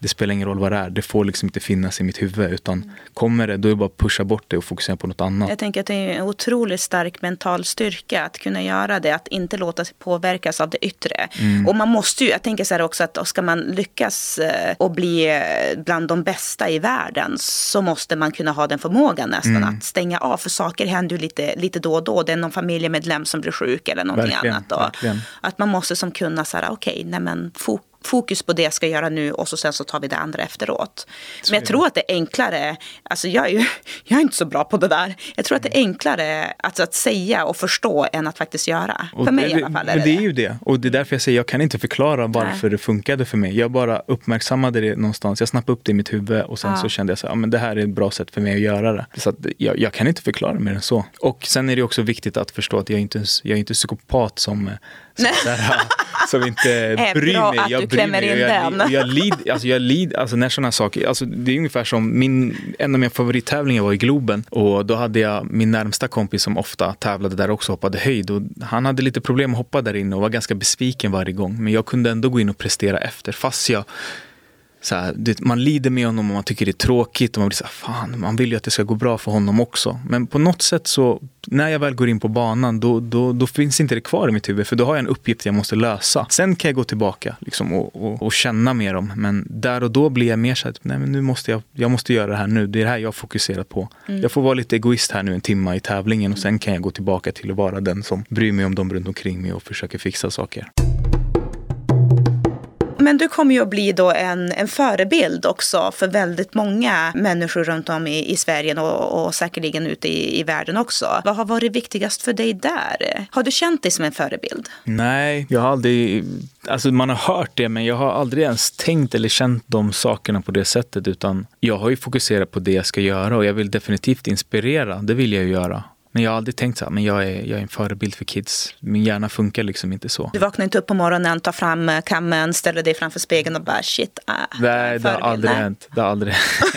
det spelar ingen roll vad det är. Det får liksom inte finnas i mitt huvud. Utan kommer det, då är det bara att pusha bort det och fokusera på något annat. Jag tänker att det är en otroligt stark mental styrka att kunna göra det. Att inte låta sig påverkas av det yttre. Mm. Och man måste ju, jag tänker så här också att ska man lyckas eh, och bli eh, bland de bästa i världen så måste man kunna ha den förmågan nästan mm. att stänga av. För saker händer ju lite, lite då och då. Det är någon familjemedlem som blir sjuk eller någonting verkligen, annat. Och att man måste som kunna säga okej, okay, nej men fokus fokus på det jag ska göra nu och så sen så tar vi det andra efteråt. Men jag tror att det är enklare, alltså jag är ju jag är inte så bra på det där. Jag tror att det är enklare att, att säga och förstå än att faktiskt göra. Och för mig det, i alla fall. Men Är det är ju det. Och det är därför jag säger jag kan inte förklara varför Nej. det funkade för mig. Jag bara uppmärksammade det någonstans. Jag snappade upp det i mitt huvud och sen Ja. så kände jag så här, ja, men det här är ett bra sätt för mig att göra det. Så jag, jag kan inte förklara mer än så. Och sen är det också viktigt att förstå att jag är inte jag är inte psykopat som, så här, som inte bryr mig. Jag bryr mig. jag, den. jag, lid, alltså jag lid, alltså när sådana saker, alltså det är ungefär som min, en av mina favorittävlingar var i Globen och då hade jag min närmsta kompis som ofta tävlade där också hoppade höjd och han hade lite problem att hoppa där inne och var ganska besviken varje gång men jag kunde ändå gå in och prestera efter fast jag så här, det, man lider med honom och man tycker det är tråkigt och man blir så här, fan, man vill ju att det ska gå bra för honom också. Men på något sätt så, när jag väl går in på banan, då, då, då finns inte det kvar i mitt huvud, för då har jag en uppgift jag måste lösa. Sen kan jag gå tillbaka liksom, och, och, och känna med dem, men där och då blir jag mer så här, nej men nu måste jag, jag måste göra det här nu, det är det här jag fokuserar på. Jag får vara lite egoist här nu en timme i tävlingen och sen kan jag gå tillbaka till att vara den som bryr mig om dem runt omkring mig och försöker fixa saker. Men du kommer ju att bli då en, en förebild också för väldigt många människor runt om i, i Sverige och, och säkerligen ute i, i världen också. Vad har varit viktigast för dig där? Har du känt dig som en förebild? Nej, jag har aldrig, alltså man har hört det men jag har aldrig ens tänkt eller känt de sakerna på det sättet utan jag har ju fokuserat på det jag ska göra och jag vill definitivt inspirera, det vill jag ju göra. Men jag har aldrig tänkt så här, men jag är, jag är en förebild för kids. Min hjärna funkar liksom inte så. Du vaknar inte upp på morgonen, tar fram eh, kammen, ställer dig framför spegeln och bara shit. Ah, Nej, det har aldrig Nej. hänt. Det har aldrig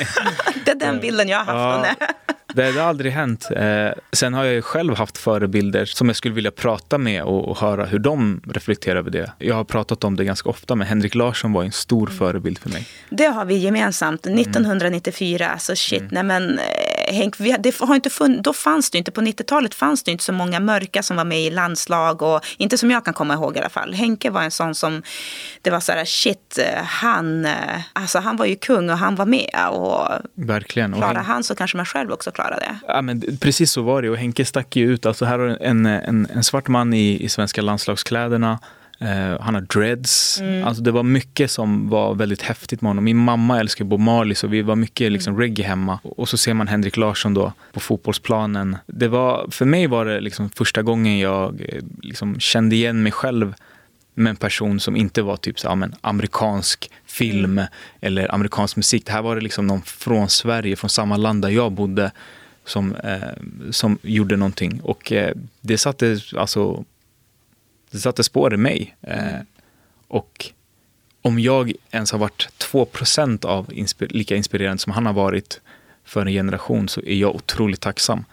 Det är den bilden jag har haft. Ja. Det, det har aldrig hänt. Eh, sen har jag ju själv haft förebilder som jag skulle vilja prata med och, och höra hur de reflekterar över det. Jag har pratat om det ganska ofta, men Henrik Larsson var en stor förebild för mig. Det har vi gemensamt. 1994, alltså shit, nej men Henk, det har inte funn, då fanns det inte, på 90-talet fanns det inte så många mörka som var med i landslag och inte som jag kan komma ihåg i alla fall. Henke var en sån som, det var så här shit, eh, han, eh, alltså han var ju kung och han var med och Verkligen. Och klarar Hen- han så kanske man själv också klarar det. Ja, men precis så var det och Henke stack ju ut. Alltså här har en, en, en svart man i, i svenska landslagskläderna. Eh, han har dreads. Alltså det var mycket som var väldigt häftigt med honom. Min mamma älskar Bob Marley så vi var mycket liksom reggae hemma. Och så ser man Henrik Larsson då på fotbollsplanen. Det var, för mig var det liksom första gången jag eh, liksom kände igen mig själv med en person som inte var typ så, men, amerikansk film eller amerikansk musik. Det här var det liksom någon från Sverige, från samma land där jag bodde som, eh, som gjorde någonting. Och eh, det satte, alltså, det satte spår i mig. Eh, och om jag ens har varit 2% av inspi- lika inspirerande som han har varit för en generation så är jag otroligt tacksam.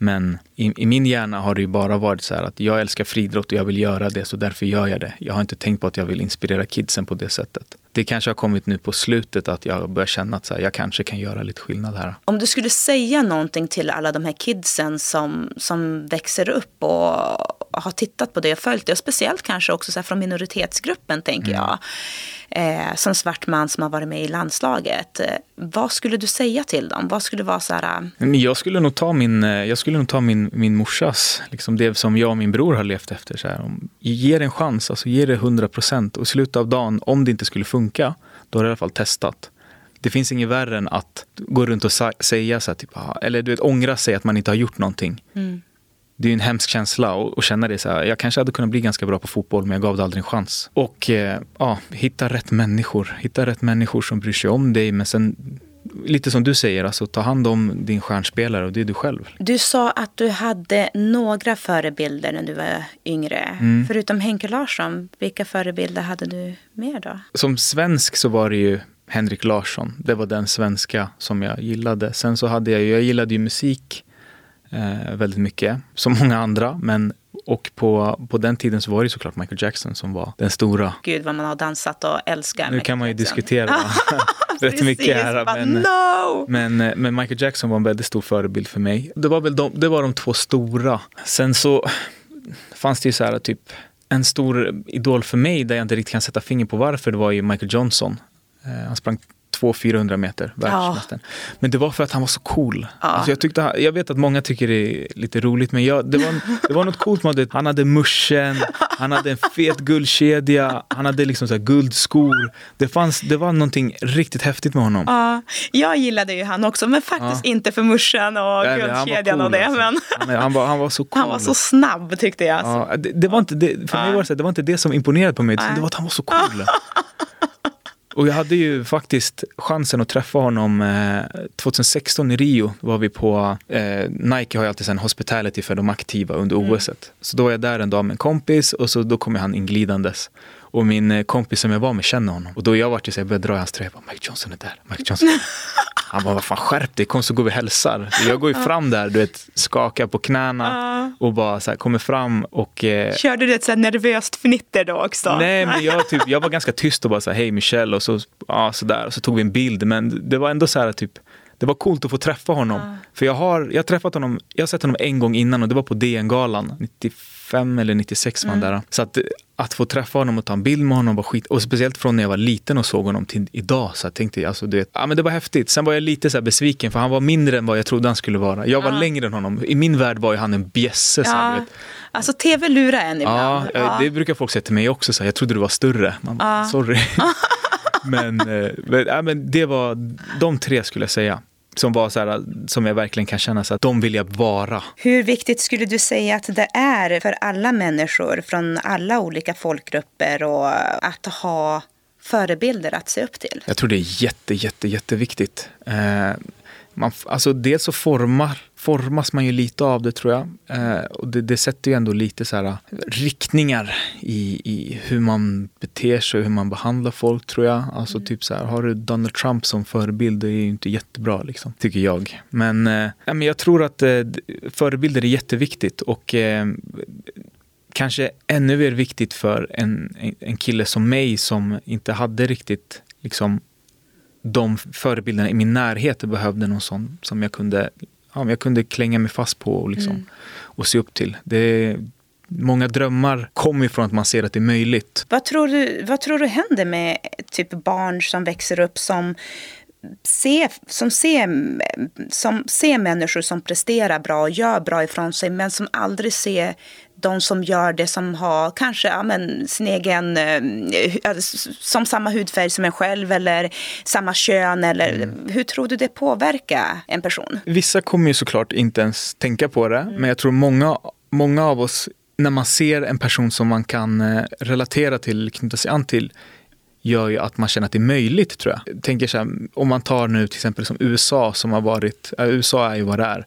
Men i, i min hjärna har det ju bara varit så här att jag älskar friidrott och jag vill göra det så därför gör jag det. Jag har inte tänkt på att jag vill inspirera kidsen på det sättet. Det kanske har kommit nu på slutet att jag börjar känna att så här, jag kanske kan göra lite skillnad här. Om du skulle säga någonting till alla de här kidsen som, som växer upp och har tittat på det och följt det, och speciellt kanske också så från minoritetsgruppen tänker jag, eh, som svart man som har varit med i landslaget. Eh, vad skulle du säga till dem? Vad skulle vara så här, Men jag skulle nog ta min, eh, jag skulle nog ta min, min morsas, liksom det som jag och min bror har levt efter. Så här. Ge det en chans, alltså ge det 100 procent. Och i slutet av dagen, om det inte skulle funka, då har du i alla fall testat. Det finns inget värre än att gå runt och säga så här, typ, ah, eller du vet, ångra sig att man inte har gjort någonting. Det är en hemsk känsla att känna det så här. Jag kanske hade kunnat bli ganska bra på fotboll men jag gav det aldrig en chans. Och eh, ja, hitta rätt människor. Hitta rätt människor som bryr sig om dig men sen lite som du säger, alltså ta hand om din stjärnspelare och det är du själv. Du sa att du hade några förebilder när du var yngre. Förutom Henke Larsson, vilka förebilder hade du mer då? Som svensk så var det ju Henrik Larsson. Det var den svenska som jag gillade. Sen så hade jag jag gillade ju musik eh, väldigt mycket, som många andra. Men, och på, på den tiden så var det såklart Michael Jackson som var den stora. Gud vad man har dansat och älskat. Nu kan man ju Michael Jackson. diskutera rätt mycket här. Men, no! men, eh, men Michael Jackson var en väldigt stor förebild för mig. Det var väl de, det var de två stora. Sen så fanns det ju så här typ en stor idol för mig där jag inte riktigt kan sätta finger på varför det var ju Michael Johnson. Eh, Han sprang 200-400 meter, världsmästaren. Ja. Men det var för att han var så cool. Ja. Alltså jag, tyckte, jag vet att många tycker det är lite roligt, men jag, det, var, det var något coolt med det. Han hade muschen, han hade en fet guldkedja, han hade liksom så guldskor. Det, fanns, det var någonting riktigt häftigt med honom. Ja, jag gillade ju han också, men faktiskt ja. inte för muschen och Nej, guldkedjan cool, och det. Alltså. Men... Han, han, var, han var så cool. Han var så snabb tyckte jag. Ja, det, det var inte det, för mig var det, så, det var inte det som imponerade på mig, det var att han var så cool. Och jag hade ju faktiskt chansen att träffa honom eh, 2016 i Rio. var vi på, eh, Nike har ju alltid en hospitality för de aktiva under mm. OS. Så då var jag där en dag med en kompis och så då kom han inglidandes. Och min eh, kompis som jag var med känner honom. Och då jag vart ju så jag började dra i hans tröja. Mike Johnson är där. Mike Johnson. Han bara, vad fan skärp dig, kom så går vi och hälsar. Jag går ju fram där, du vet, skakar på knäna och bara så här, kommer fram och... Eh... Körde du ett så nervöst fnitter då också? Nej, men jag, typ, jag var ganska tyst och bara så här, hej Michelle och så, ja, så där. Och så tog vi en bild, men det var ändå så här typ det var coolt att få träffa honom. För jag har, jag har träffat honom, jag har sett honom en gång innan och det var på DN-galan 95 eller 96 var han mm. där. Så att, att få träffa honom och ta en bild med honom var skit. Och speciellt från när jag var liten och såg honom till idag. Så jag tänkte alltså, du vet, ja, men det var häftigt. Sen var jag lite så besviken för han var mindre än vad jag trodde han skulle vara. Jag var ja. längre än honom. I min värld var ju han en bjässe. Ja. Alltså tv lurar en ibland. Ja, ja, det brukar folk säga till mig också. Så jag trodde du var större. Man, ja. Sorry. men, eh, men, ja, men det var de tre skulle jag säga som var så här, som jag verkligen kan känna så att de vill jag vara. Hur viktigt skulle du säga att det är för alla människor från alla olika folkgrupper och att ha förebilder att se upp till? Jag tror det är jätte, jätte, jätteviktigt. Eh, man, alltså dels så formar, formas man ju lite av det tror jag. Eh, och det, det, sätter ju ändå lite så här, riktningar i, i hur man beter sig och hur man behandlar folk tror jag. Alltså mm. typ så här, har du Donald Trump som förebild, det är ju inte jättebra liksom, tycker jag. Men, eh, men jag tror att eh, förebilder är jätteviktigt och eh, kanske ännu mer viktigt för en, en kille som mig som inte hade riktigt liksom de förebilderna i min närhet behövde någon sån som jag kunde, ja, jag kunde klänga mig fast på och, liksom, mm. och se upp till. Det, många drömmar kommer ifrån att man ser att det är möjligt. Vad tror du, vad tror du händer med typ barn som växer upp som ser, som, ser, som ser människor som presterar bra och gör bra ifrån sig men som aldrig ser de som gör det som har kanske ja, men, sin egen, eh, som samma hudfärg som en själv eller samma kön eller mm. hur tror du det påverkar en person? Vissa kommer ju såklart inte ens tänka på det, mm. men jag tror många, många av oss, när man ser en person som man kan eh, relatera till, knyta sig an till, gör ju att man känner att det är möjligt tror jag. tänker så här, om man tar nu till exempel som USA som har varit, äh, USA är ju vad det är.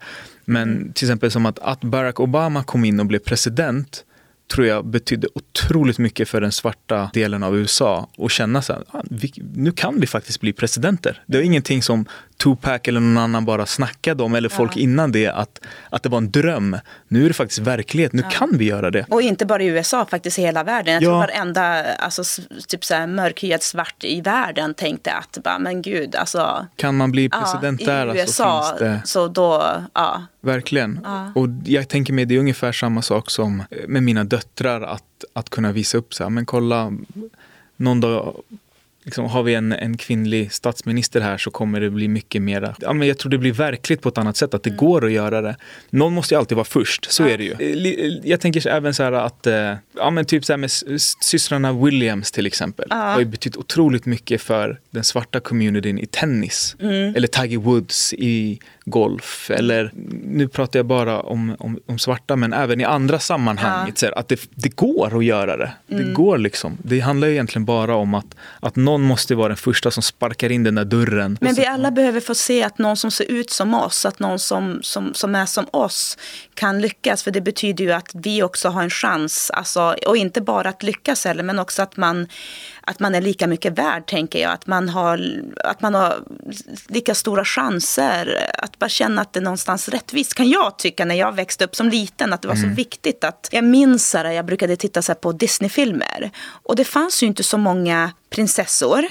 Men till exempel som att, att Barack Obama kom in och blev president tror jag betydde otroligt mycket för den svarta delen av USA och känna så här, ah, nu kan vi faktiskt bli presidenter. Det var ingenting som Tupac eller någon annan bara snackade om, eller folk ja. innan det, att, att det var en dröm. Nu är det faktiskt verklighet, nu ja. kan vi göra det. Och inte bara i USA, faktiskt i hela världen. Jag ja. tror varenda alltså, typ så här, mörkhyad svart i världen tänkte att, bara, men gud, alltså. Kan man bli president där? I USA, alltså, finns det... så då, ja. Verkligen. Och jag tänker mig, det är ungefär samma sak som med mina döttrar, att, att kunna visa upp så här, men kolla, någon dag liksom, har vi en, en kvinnlig statsminister här så kommer det bli mycket mera, ja, men jag tror det blir verkligt på ett annat sätt, att det mm. går att göra det. Någon måste ju alltid vara först, så ja. är det ju. Eh, jag tänker även så här att, eh, ja men typ så här med systrarna Williams till exempel, ja. har ju betytt otroligt mycket för den svarta communityn i tennis. Mm. Eller Tiger Woods i golf eller nu pratar jag bara om, om, om svarta men även i andra sammanhang. Ja. Att det, det går att göra det. Mm. Det går liksom. Det handlar egentligen bara om att, att någon måste vara den första som sparkar in den där dörren. Men vi alla behöver få se att någon som ser ut som oss, att någon som, som, som är som oss kan lyckas. För det betyder ju att vi också har en chans. Alltså, och inte bara att lyckas heller men också att man att man är lika mycket värd, tänker jag. Att man har, att man har lika stora chanser. Att bara känna att det är någonstans rättvist, kan jag tycka när jag växte upp som liten. Att det var mm. så viktigt att, jag minns att jag brukade titta så på Disneyfilmer. Och det fanns ju inte så många prinsessor.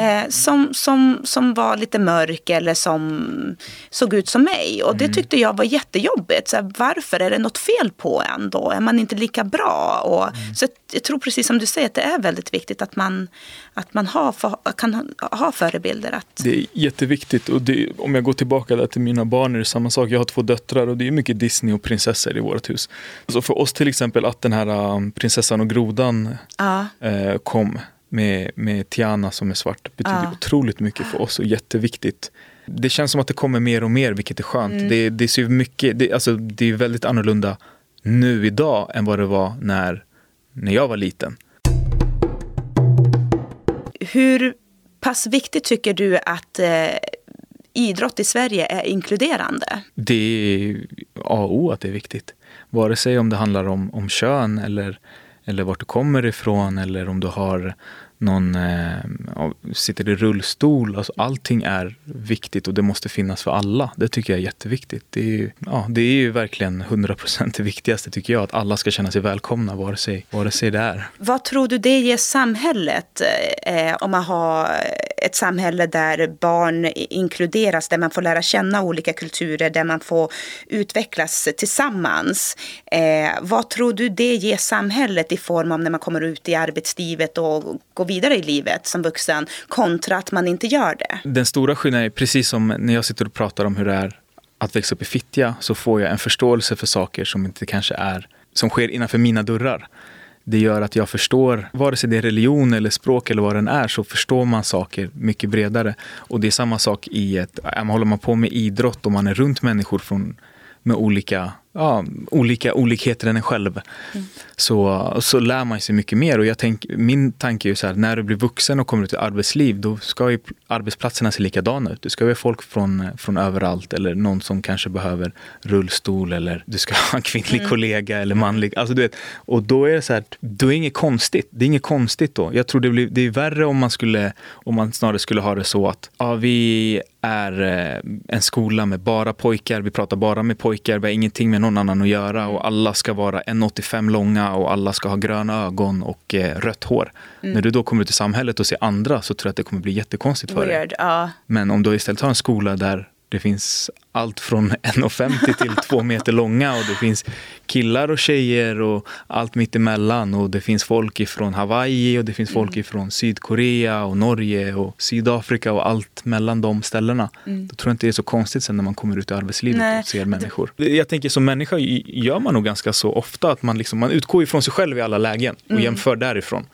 Eh, som, som, som var lite mörk eller som såg ut som mig. Och det tyckte jag var jättejobbigt. Så här, varför? Är det något fel på en då? Är man inte lika bra? Och, Så jag tror precis som du säger att det är väldigt viktigt att man, att man har, för, kan ha, ha förebilder. Att, Det är jätteviktigt. Och det, om jag går tillbaka där till mina barn är det samma sak. Jag har två döttrar och det är mycket Disney och prinsessor i vårt hus. Så för oss till exempel att den här um, prinsessan och grodan ja, eh, kom med, med Tiana som är svart betyder Ja. otroligt mycket för oss och jätteviktigt. Det känns som att det kommer mer och mer, vilket är skönt. Det, det, ser mycket, det, alltså, det är väldigt annorlunda nu idag än vad det var när, när jag var liten hur pass viktigt tycker du att eh, idrott i Sverige är inkluderande? Det är A och O att det är viktigt. Vare sig om det handlar om, om kön eller, eller vart du kommer ifrån eller om du har någon eh, sitter i rullstol. Alltså, allting är viktigt och det måste finnas för alla. Det tycker jag är jätteviktigt. Det är ju, ja, det är ju verkligen 100% det viktigaste tycker jag. Att alla ska känna sig välkomna vare sig, vare sig det är. Vad tror du det ger samhället eh, om man har ett samhälle där barn inkluderas, där man får lära känna olika kulturer, där man får utvecklas tillsammans. Eh, vad tror du det ger samhället i form av när man kommer ut i arbetslivet och går vidare i livet som vuxen kontra att man inte gör det? Den stora skillnaden är precis som när jag sitter och pratar om hur det är att växa upp i Fittja så får jag en förståelse för saker som inte kanske är som sker innanför mina dörrar. Det gör att jag förstår, vare sig det är religion eller språk eller vad den är, så förstår man saker mycket bredare. Och det är samma sak i ett, håller man på med idrott och man är runt människor från, med olika, ja, olika olikheter än en själv, så, så lär man sig mycket mer. Och jag tänk, min tanke är ju så här, när du blir vuxen och kommer ut i arbetsliv, då ska ju arbetsplatserna se likadana ut. Du ska ha folk från, från överallt eller någon som kanske behöver rullstol eller du ska ha en kvinnlig kollega eller manlig. Alltså, du vet, och då är det så här, då är det inget konstigt. Det är inget konstigt då. Jag tror det, blir, det är värre om man, skulle, om man snarare skulle ha det så att ja, vi är eh, en skola med bara pojkar, vi pratar bara med pojkar, vi har ingenting med någon annan att göra och alla ska vara 1,85 långa och alla ska ha gröna ögon och eh, rött hår. När du då kommer ut i samhället och ser andra så tror jag att det kommer bli jättekonstigt för dig. Weird, ja. Men om du istället har en skola där det finns allt från 1,50 till 2 meter långa och det finns killar och tjejer och allt mittemellan och det finns folk ifrån Hawaii och det finns folk ifrån Sydkorea och Norge och Sydafrika och allt mellan de ställena. Då tror jag inte det är så konstigt sen när man kommer ut i arbetslivet Nej. och ser människor. Jag tänker som människa gör man nog ganska så ofta att man, liksom, man utgår ifrån sig själv i alla lägen och jämför därifrån.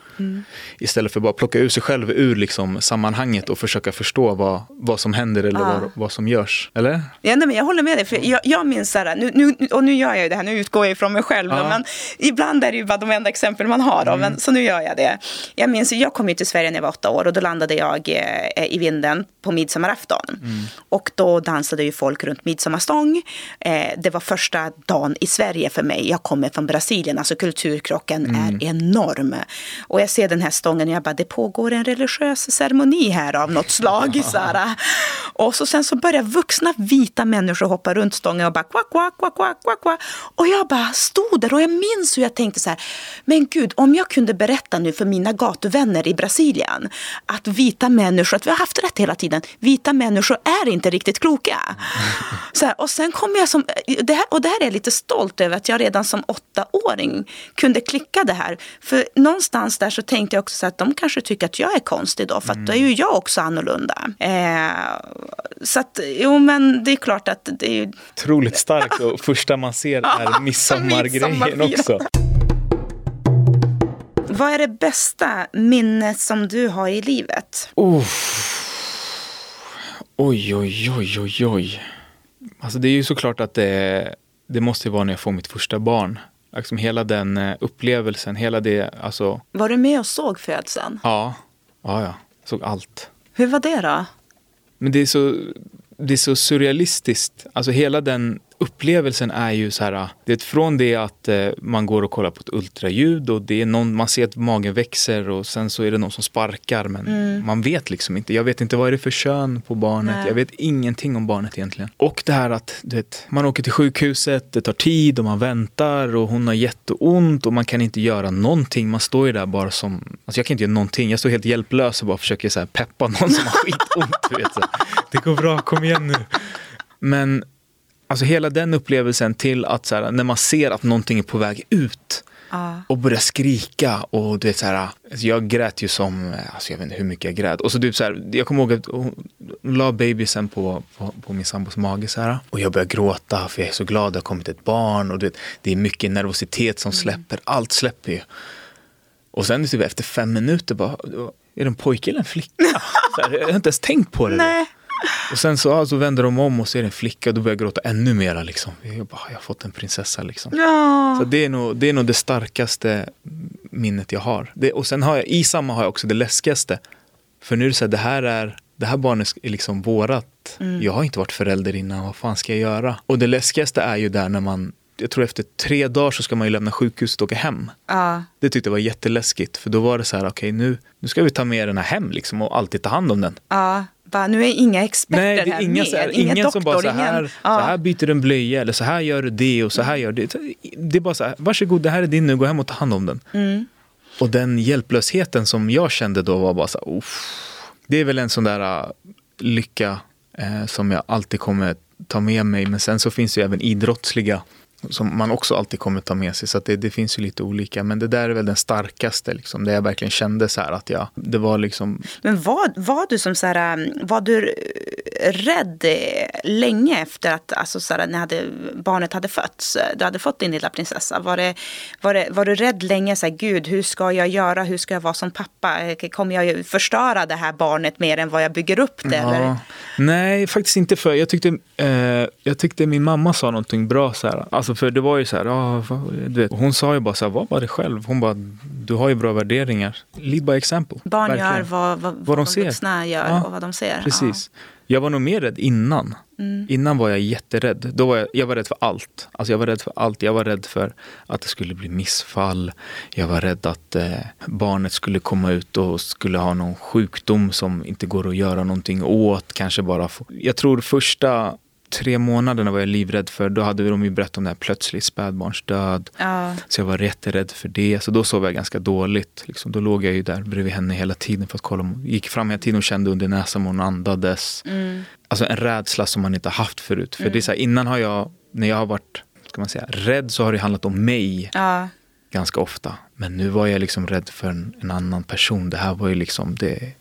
Istället för bara plocka ur sig själv ur liksom sammanhanget och försöka förstå vad, vad som händer eller vad, vad som görs. Eller? Ja, nej, men jag håller med dig. För jag, jag minns så här, nu, nu, och nu gör jag ju det här, nu utgår jag ifrån mig själv. Ja. Men ibland är det ju bara de enda exempel man har. Då, men, så nu gör jag det. Jag minns, ju, jag kom ju till Sverige när jag var åtta år och då landade jag eh, i vinden på midsommarafton. Och då dansade ju folk runt midsommarstång. Eh, det var första dagen i Sverige för mig. Jag kommer från Brasilien, alltså kulturkrocken är enorm. Och jag ser den här stången och jag bara, det pågår en religiös ceremoni här av något slag. så här. Och så sen så börjar vuxna vita människor hoppa runt stången och bara kvack, kvack, kvack, kvack, kvack, kvack. Och jag bara stod där och jag minns hur jag tänkte så här, men gud, om jag kunde berätta nu för mina gatuvänner i Brasilien att vita människor, att vi har haft rätt hela tiden, vita människor är inte riktigt kloka. Så här, och sen kom jag som, det här, och det här är jag lite stolt över att jag redan som åttaåring kunde klicka det här. För någonstans där så tänkte jag också så att de kanske tycker att jag är konstig då, för att då är ju jag också annorlunda. Eh, så att, jo men det är klart att det är ju Otroligt starkt och första man ser är midsommargrejen också. Vad är det bästa minnet som du har i livet? Oh. Oj, oj, oj, oj, oj. Alltså det är ju såklart att det, det måste vara när jag får mitt första barn. Liksom hela den eh, upplevelsen, hela det, alltså, Var du med och såg födseln? ja, ja, ja, såg allt. Hur var det då? Men det är så, det är så surrealistiskt, alltså hela den upplevelsen är ju så här, det är från det att eh, man går och kollar på ett ultraljud och det är någon, man ser att magen växer och sen så är det någon som sparkar men mm. man vet liksom inte. Jag vet inte vad är det för kön på barnet. Nej. Jag vet ingenting om barnet egentligen. Och det här att du vet, man åker till sjukhuset, det tar tid och man väntar och hon har jätteont och man kan inte göra någonting. Man står ju där bara som, alltså jag kan inte göra någonting. Jag står helt hjälplös och bara försöker så peppa någon som har skitont. vet, så. Det går bra, kom igen nu. Men Alltså hela den upplevelsen till att så här, när man ser att någonting är på väg ut ah. och börjar skrika och du vet så här, alltså jag grät ju som, alltså jag vet inte hur mycket jag grät. Och så typ så här, jag kommer ihåg att hon la babysen på, på, på, min sambos mage så här och jag började gråta för jag är så glad att det har kommit ett barn och du vet, det är mycket nervositet som mm. släpper, mm. allt släpper ju. Och sen typ efter fem minuter bara, är det en pojke eller en flicka? Så här, jag har inte ens tänkt på det. Nej. Och sen så, ja, så vänder de om och ser en flicka och då börjar jag gråta ännu mera. Liksom. Jag, bara, jag har fått en prinsessa. Liksom. Ja. Så det är, nog, det är nog det starkaste minnet jag har. Det, och sen har jag, i samma har jag också det läskigaste. För nu är det så här, det här, är, det här barnet är liksom vårat. Mm. Jag har inte varit förälder innan, vad fan ska jag göra? Och det läskigaste är ju där när man jag tror efter tre dagar så ska man ju lämna sjukhuset och åka hem. Ja. Det tyckte jag var jätteläskigt för då var det så här, okej okay, nu, nu ska vi ta med den här hem liksom och alltid ta hand om den. Ja bara, nu är inga experter Nej, det är här inga, med. Här, ingen, ingen som bara så här, ingen, så här byter du en blöja eller så här gör du det och så här gör du det. Det är bara så här, varsågod det här är din nu, gå hem och ta hand om den. Mm. Och den hjälplösheten som jag kände då var bara så här, det är väl en sån där uh, lycka uh, som jag alltid kommer ta med mig. Men sen så finns det ju även idrottsliga som man också alltid kommer ta med sig. Så det, det, finns ju lite olika. Men det där är väl den starkaste, liksom, det jag verkligen kände så här att jag, det var liksom... Men var, var du som så här, um, var du rädd länge efter att alltså så här, när hade, barnet hade fötts? Du hade fått din lilla prinsessa. Var, det, var, det, var du rädd länge, så här, gud hur ska jag göra, hur ska jag vara som pappa? Kommer jag förstöra det här barnet mer än vad jag bygger upp det? Ja. Eller? Nej, faktiskt inte för. Jag tyckte, eh, jag tyckte min mamma sa någonting bra så här. Alltså för det var ju så här, ah, du vet. hon sa ju bara så här, var bara dig själv. Hon bara, du har ju bra värderingar. Lead by example. Barn Verkligen. gör vad, vad, vad, de ser. vuxna gör ja, och vad de ser. Precis. Ja. Jag var nog mer rädd innan. Mm. Innan var jag jätterädd. Då var jag, jag var rädd för allt. Alltså jag var rädd för allt. Jag var rädd för att det skulle bli missfall. Jag var rädd att eh, barnet skulle komma ut och skulle ha någon sjukdom som inte går att göra någonting åt. Kanske bara få. Jag tror första tre månaderna var jag livrädd för. Då hade de ju berättat om det här plötslig spädbarnsdöd. Ja. Så jag var jätterädd för det. Så då sov jag ganska dåligt. Liksom. Då låg jag ju där bredvid henne hela tiden för att kolla. Gick fram hela tiden och kände under näsan om hon andades. Mm. Alltså en rädsla som man inte haft förut. För mm. det är så här, innan har jag, när jag har varit ska man säga, rädd så har det handlat om mig. Ja. Ganska ofta. Men nu var jag liksom rädd för en, en annan person. Det här var ju liksom det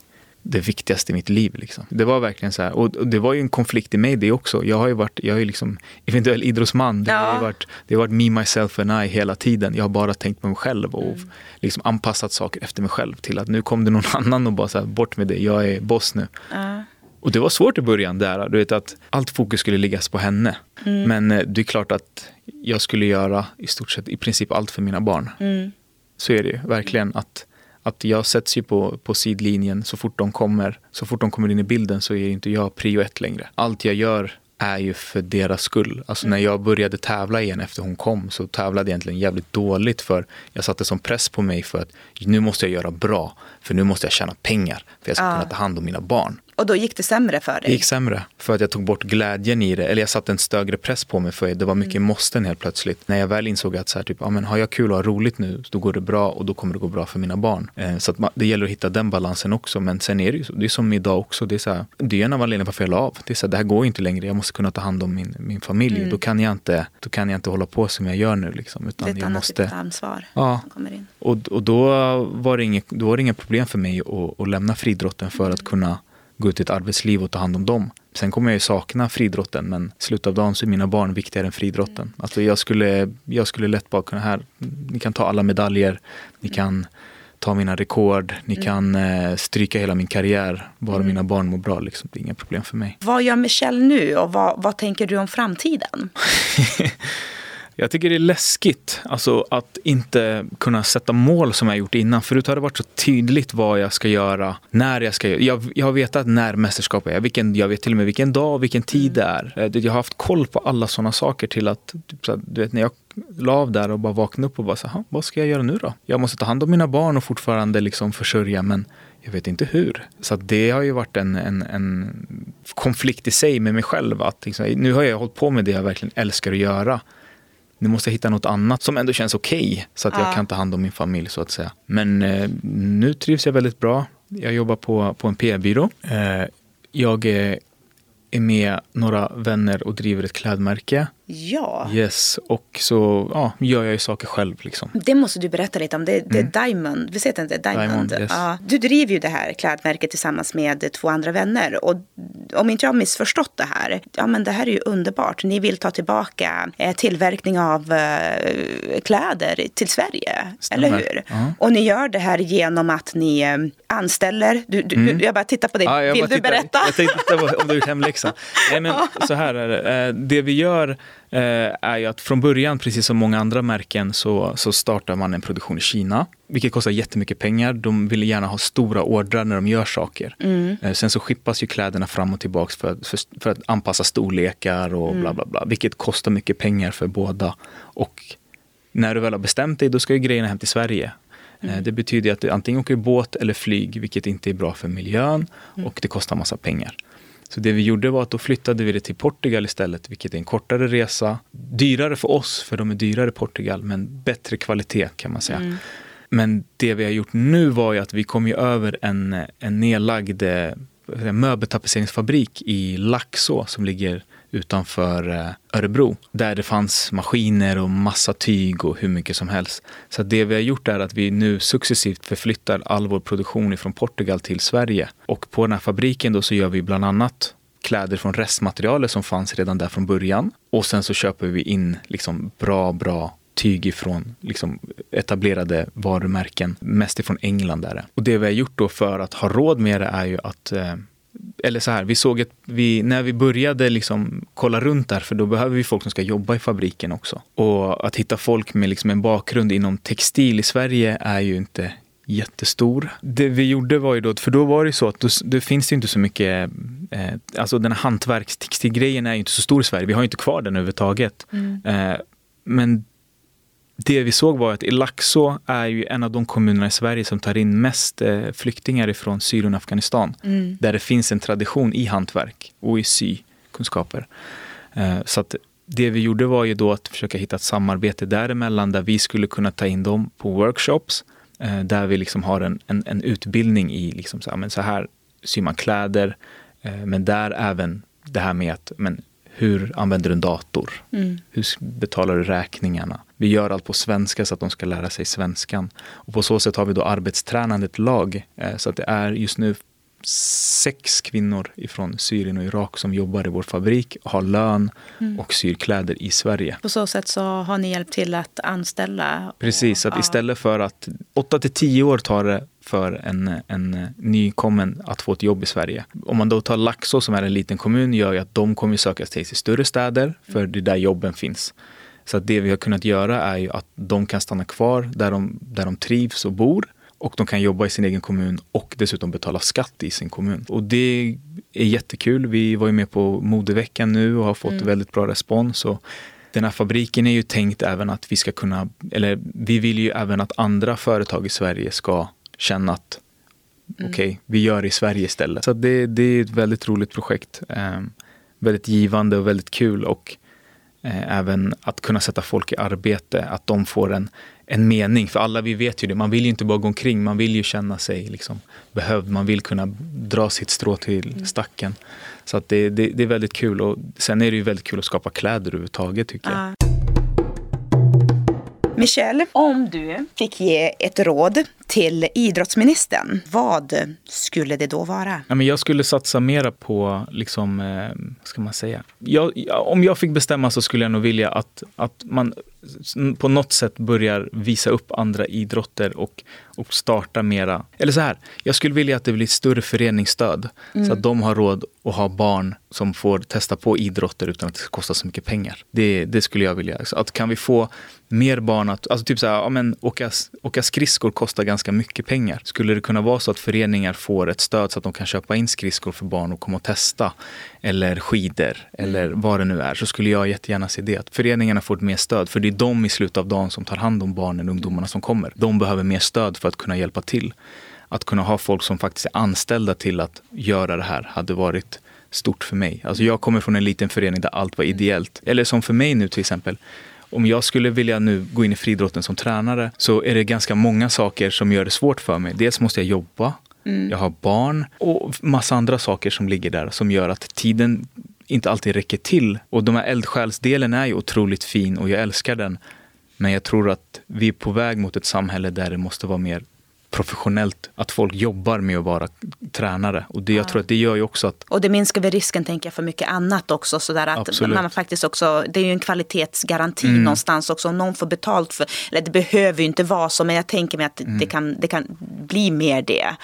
det viktigaste i mitt liv. Liksom. Det var verkligen så här. Och, det var ju en konflikt i mig det också. Jag har ju varit, jag är liksom eventuell idrottsman. Det, ja. har varit, det har varit me, myself and I hela tiden. Jag har bara tänkt på mig själv och mm. liksom anpassat saker efter mig själv. Till att nu kom det någon annan och bara så här, bort med det, jag är boss nu. Ja. Och det var svårt i början där. Du vet att allt fokus skulle liggas på henne. Mm. Men eh, det är klart att jag skulle göra i stort sett i princip allt för mina barn. Mm. Så är det ju verkligen. att att jag sätts ju på, på sidlinjen så fort de kommer. Så fort de kommer in i bilden så är inte jag prio ett längre. Allt jag gör är ju för deras skull. Alltså när jag började tävla igen efter hon kom så tävlade jag egentligen jävligt dåligt för jag satte som press på mig för att nu måste jag göra bra för nu måste jag tjäna pengar för jag ska ja. kunna ta hand om mina barn. Och då gick det sämre för dig? Det gick sämre. För att jag tog bort glädjen i det. Eller jag satte en större press på mig för det var mycket mm. måsten helt plötsligt. När jag väl insåg att så här, typ, ja, men har jag kul och har roligt nu, då går det bra och då kommer det gå bra för mina barn. Eh, så att man, det gäller att hitta den balansen också. Men sen är det ju så, det är som idag också. Det är, så här, det är en av anledningarna varför jag la av. Det är så här, det här går inte längre. Jag måste kunna ta hand om min, min familj. Mm. Då, kan jag inte, då kan jag inte hålla på som jag gör nu. Liksom, utan det är ett jag annat måste, typ ansvar ja. som kommer in. Och, och då, var det inget, då var det inga problem för mig att, att lämna friidrotten för att kunna gå ut i ett arbetsliv och ta hand om dem. Sen kommer jag ju sakna friidrotten men i slutet av dagen så är mina barn viktigare än friidrotten. Mm. Alltså jag skulle, jag skulle lätt bara kunna här, ni kan ta alla medaljer, ni kan ta mina rekord, ni mm. kan eh, stryka hela min karriär, bara mm. mina barn mår bra. Liksom. Det är inga problem för mig. Vad gör Michelle nu och vad, vad tänker du om framtiden? Jag tycker det är läskigt alltså, att inte kunna sätta mål som jag gjort innan. Förut har det varit så tydligt vad jag ska göra, när jag ska göra. Jag, jag har vetat när mästerskapet är, vilken, jag vet till och med vilken dag och vilken tid det är. Eh, jag har haft koll på alla sådana saker till att, typ, du vet när jag la av där och bara vaknade upp och bara så vad ska jag göra nu då? Jag måste ta hand om mina barn och fortfarande liksom försörja men jag vet inte hur. Så det har ju varit en, en, en, konflikt i sig med mig själv. Att liksom, nu har jag hållit på med det jag verkligen älskar att göra. Nu måste jag hitta något annat som ändå känns okej okay, så att ja. jag kan ta hand om min familj så att säga. Men eh, nu trivs jag väldigt bra. Jag jobbar på, på en PR-byrå. Eh, jag är med några vänner och driver ett klädmärke Ja. Yes, och så ja, gör jag ju saker själv. Liksom. Det måste du berätta lite om. Det, det mm. Diamond. Visst heter det Diamond? Diamond yes. ja. Du driver ju det här klädmärket tillsammans med två andra vänner. Och om inte jag har missförstått det här, ja men det här är ju underbart. Ni vill ta tillbaka eh, tillverkning av eh, kläder till Sverige, Stämmer. eller hur? Ja. Och ni gör det här genom att ni eh, anställer. Du, du, mm. Jag bara tittar på dig. Ja, vill du berätta? Jag tänkte om du gjort hemläxa. Nej, men så här är det. Det vi gör Eh, är ju att från början, precis som många andra märken, så, så startar man en produktion i Kina. Vilket kostar jättemycket pengar. De vill gärna ha stora ordrar när de gör saker. Mm. Eh, sen så skippas ju kläderna fram och tillbaka för, för, för, att anpassa storlekar och mm. bla bla bla. Vilket kostar mycket pengar för båda. Och när du väl har bestämt dig, då ska ju grejerna hem till Sverige. Eh, mm. Det betyder att du antingen åker båt eller flyg, vilket inte är bra för miljön mm. och det kostar massa pengar. Så det vi gjorde var att då flyttade vi det till Portugal istället, vilket är en kortare resa. Dyrare för oss, för de är dyrare i Portugal, men bättre kvalitet kan man säga. Mm. Men det vi har gjort nu var ju att vi kom ju över en, en nedlagd eh, möbeltapetseringsfabrik i Laxå som ligger utanför eh, Örebro. Där det fanns maskiner och massa tyg och hur mycket som helst. Så det vi har gjort är att vi nu successivt förflyttar all vår produktion från Portugal till Sverige. Och på den här fabriken då så gör vi bland annat kläder från restmaterialet som fanns redan där från början. Och sen så köper vi in liksom bra, bra tyg ifrån liksom etablerade varumärken, mest ifrån England. Där. Och det vi har gjort då för att ha råd med det är ju att eh, eller så här, vi såg att vi, när vi började liksom kolla runt där, för då behöver vi folk som ska jobba i fabriken också. Och att hitta folk med liksom en bakgrund inom textil i Sverige är ju inte jättestor. Det vi gjorde var ju då, för då var det så att då, då finns det inte så mycket, eh, alltså den här hantverkstextilgrejen är ju inte så stor i Sverige, vi har ju inte kvar den överhuvudtaget. Mm. Eh, men det vi såg var att i Laxå är ju en av de kommunerna i Sverige som tar in mest eh, flyktingar ifrån Syrien och Afghanistan. Mm. Där det finns en tradition i hantverk och i sykunskaper. Eh, så att det vi gjorde var ju då att försöka hitta ett samarbete däremellan där vi skulle kunna ta in dem på workshops. Eh, där vi liksom har en, en, en utbildning i liksom så här, men så här syr man kläder. Men där även det här med att men, hur använder du en dator? Mm. Hur betalar du räkningarna? Vi gör allt på svenska så att de ska lära sig svenskan. Och på så sätt har vi då arbetstränande ett lag. Eh, så att det är just nu sex kvinnor från Syrien och Irak som jobbar i vår fabrik, har lön mm. och syr kläder i Sverige. På så sätt så har ni hjälpt till att anställa? Och, Precis, att ja. istället för att 8 till 10 år tar det för en, en nykommen att få ett jobb i Sverige. Om man då tar Laxå som är en liten kommun gör ju att de kommer söka sig till större städer för det är där jobben finns. Så att det vi har kunnat göra är ju att de kan stanna kvar där de, där de trivs och bor och de kan jobba i sin egen kommun och dessutom betala skatt i sin kommun. Och det är jättekul. Vi var ju med på modeveckan nu och har fått mm. väldigt bra respons. Och den här fabriken är ju tänkt även att vi ska kunna, eller vi vill ju även att andra företag i Sverige ska känna att mm. okej, okay, vi gör det i Sverige istället. Så det, det är ett väldigt roligt projekt. Eh, väldigt givande och väldigt kul. Och även att kunna sätta folk i arbete, att de får en, en mening. För alla vi vet ju det, man vill ju inte bara gå omkring, man vill ju känna sig liksom behövd. Man vill kunna dra sitt strå till mm. stacken. Så att det, det, det, är väldigt kul. Och sen är det ju väldigt kul att skapa kläder överhuvudtaget tycker jag. Michelle, om du fick ge ett råd till idrottsministern, vad skulle det då vara? Ja, men jag skulle satsa mera på, liksom, eh, ska man säga? Jag, om jag fick bestämma så skulle jag nog vilja att, att man på något sätt börjar visa upp andra idrotter och, och starta mera. Eller så här, jag skulle vilja att det blir större föreningsstöd mm. så att de har råd att ha barn som får testa på idrotter utan att det kostar så mycket pengar. Det, det skulle jag vilja. Så att kan vi få mer barn att, alltså typ så här, ja, men åka, åka skridskor kostar ganska mycket pengar. Skulle det kunna vara så att föreningar får ett stöd så att de kan köpa in skridskor för barn och komma och testa? Eller skidor eller mm. vad det nu är. Så skulle jag jättegärna se det. Att föreningarna får ett mer stöd. För det är de i slutet av dagen som tar hand om barnen och ungdomarna som kommer. De behöver mer stöd för att kunna hjälpa till. Att kunna ha folk som faktiskt är anställda till att göra det här hade varit stort för mig. Alltså jag kommer från en liten förening där allt var ideellt. Eller som för mig nu till exempel om jag skulle vilja nu gå in i friidrotten som tränare så är det ganska många saker som gör det svårt för mig. Dels måste jag jobba, mm. jag har barn och massa andra saker som ligger där som gör att tiden inte alltid räcker till. Och de här eldsjälsdelen är ju otroligt fin och jag älskar den. Men jag tror att vi är på väg mot ett samhälle där det måste vara mer professionellt, att folk jobbar med att vara tränare. Och det, jag tror att det gör ju också att... Och det minskar väl risken tänker jag för mycket annat också. Så där att man faktiskt också, det är ju en kvalitetsgaranti mm. någonstans också. Om någon får betalt för, eller det behöver ju inte vara så, men jag tänker mig att mm. det, kan, det kan bli mer det.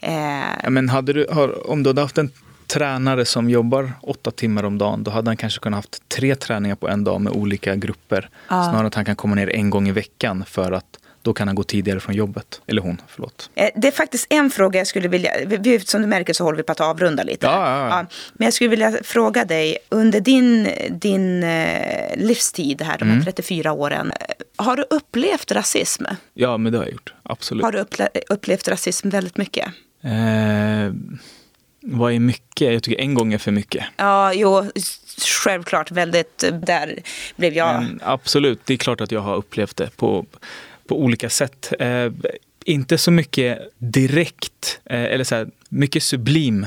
Eh. Ja, men hade du, har, om du hade haft en tränare som jobbar åtta timmar om dagen, då hade han kanske kunnat haft tre träningar på en dag med olika grupper. Ja. Snarare att han kan komma ner en gång i veckan för att då kan han gå tidigare från jobbet. Eller hon, förlåt. Eh, det är faktiskt en fråga jag skulle vilja, som du märker så håller vi på att avrunda lite. Ja, ja, ja. men jag skulle vilja fråga dig, under din, din eh, livstid här, de här mm. 34 åren, har du upplevt rasism? Ja, men det har jag gjort. Absolut. Har du upplevt rasism väldigt mycket? Eh, vad är mycket? Jag tycker en gång är för mycket. Ja, jo, självklart. Väldigt, där blev jag... Men absolut, det är klart att jag har upplevt det på på olika sätt. Eh, inte så mycket direkt, eh, eller så här, mycket sublim.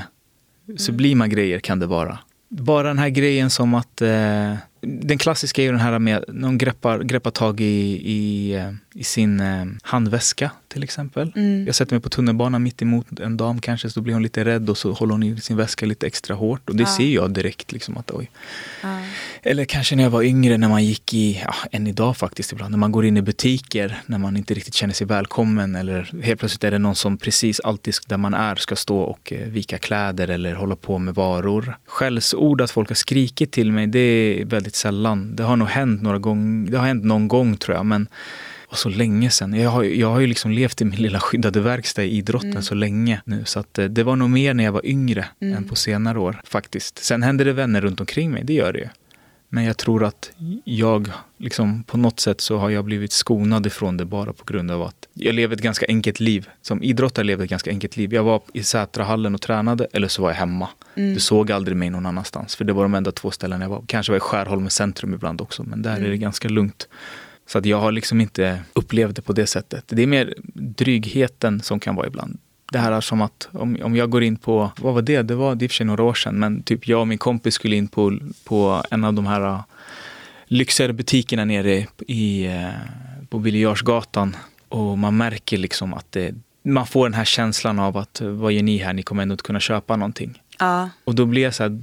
Sublima mm. grejer kan det vara. Bara den här grejen som att eh, den klassiska är ju den här med någon greppar, greppar tag i, i, i sin eh, handväska till exempel. Mm. Jag sätter mig på tunnelbanan mitt emot en dam kanske så blir hon lite rädd och så håller hon i sin väska lite extra hårt och det ja. ser jag direkt liksom att oj. Ja. Eller kanske när jag var yngre när man gick i, ja, än idag faktiskt ibland, när man går in i butiker när man inte riktigt känner sig välkommen eller helt plötsligt är det någon som precis alltid där man är ska stå och eh, vika kläder eller hålla på med varor. Skällsord, att folk har skrikit till mig, det är väldigt sällan. Det har nog hänt några gånger, det har hänt någon gång tror jag men var så länge sedan. Jag har, jag har ju liksom levt i min lilla skyddade verkstad i idrotten mm. så länge nu. Så att eh, det var nog mer när jag var yngre mm. än på senare år faktiskt. Sen hände det vänner runt omkring mig, det gör det ju. Men jag tror att jag, liksom, på något sätt så har jag blivit skonad ifrån det bara på grund av att jag lever ett ganska enkelt liv. Som idrottare levde ett ganska enkelt liv. Jag var i Sätrahallen och tränade eller så var jag hemma. Mm. Du såg aldrig mig någon annanstans. För det var de enda två ställen jag var. Kanske var jag i Skärholmen centrum ibland också, men där mm. är det ganska lugnt. Så att jag har liksom inte upplevt det på det sättet. Det är mer drygheten som kan vara ibland det här är som att om, om jag går in på, vad var det? Det var i och för sig några år sedan, men typ jag och min kompis skulle in på, på en av de här uh, lyxigare butikerna nere i, uh, på Birger och man märker liksom att det, man får den här känslan av att vad gör ni här? Ni kommer ändå inte kunna köpa någonting. Ja. Och då blir jag så här,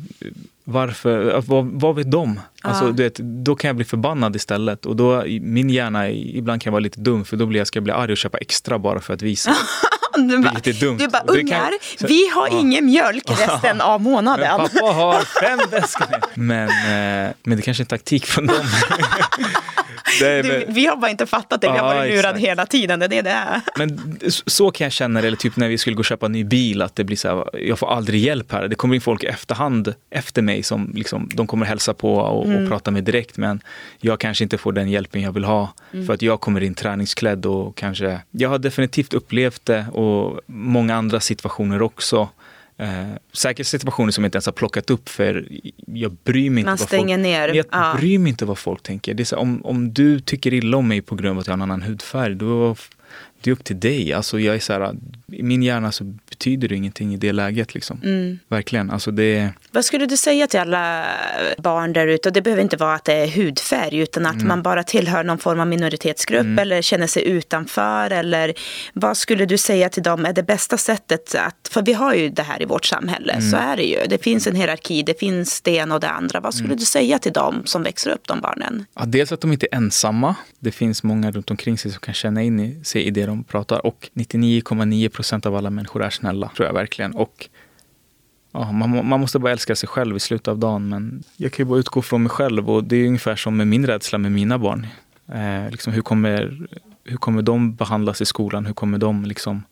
varför, vad, vad vet de? Ja. Alltså, du vet, då kan jag bli förbannad istället. Och då, min hjärna ibland kan vara lite dum för då blir jag, ska jag bli arg och köpa extra bara för att visa. Det är dumt. Du bara, ungar, kan, vi har ja. ingen mjölk resten av månaden. Men pappa har fem väskor. Men, eh, men det kanske är en taktik från dem. du, vi har bara inte fattat det, vi har varit lurade hela tiden. Det är det. Men så kan jag känna det, eller typ när vi skulle gå och köpa en ny bil, att det blir så här, jag får aldrig hjälp här. Det kommer in folk i efterhand efter mig som liksom, de kommer hälsa på och, mm. och prata med direkt, men jag kanske inte får den hjälpen jag vill ha. Mm. För att jag kommer in träningsklädd och kanske, jag har definitivt upplevt det och många andra situationer också. Eh, säkert situationer som jag inte ens har plockat upp för jag bryr mig inte Man stänger folk, ner. Jag ja. bryr mig inte vad folk tänker. Det är så, om, om du tycker illa om mig på grund av att jag har en annan hudfärg, då det är upp till dig. Alltså jag är så här, I min hjärna så betyder det ingenting i det läget. Liksom. Mm. Verkligen. Alltså det... Vad skulle du säga till alla barn där ute? Det behöver inte vara att det är hudfärg utan att mm. man bara tillhör någon form av minoritetsgrupp mm. eller känner sig utanför. Eller vad skulle du säga till dem är det bästa sättet att, för vi har ju det här i vårt samhälle, mm. så är det ju. Det finns en hierarki, det finns det ena och det andra. Vad skulle mm. du säga till dem som växer upp, de barnen? Ja, dels att de inte är ensamma. Det finns många runt omkring sig som kan känna in sig i det de pratar. Och 99,9 procent av alla människor är snälla, tror jag verkligen. Och ja, man, man, måste bara älska sig själv i slutet av dagen. Men jag kan ju bara utgå från mig själv och det är ungefär som med min rädsla med mina barn. Eh, liksom, hur, kommer, hur kommer de behandlas i skolan? Hur kommer de liksom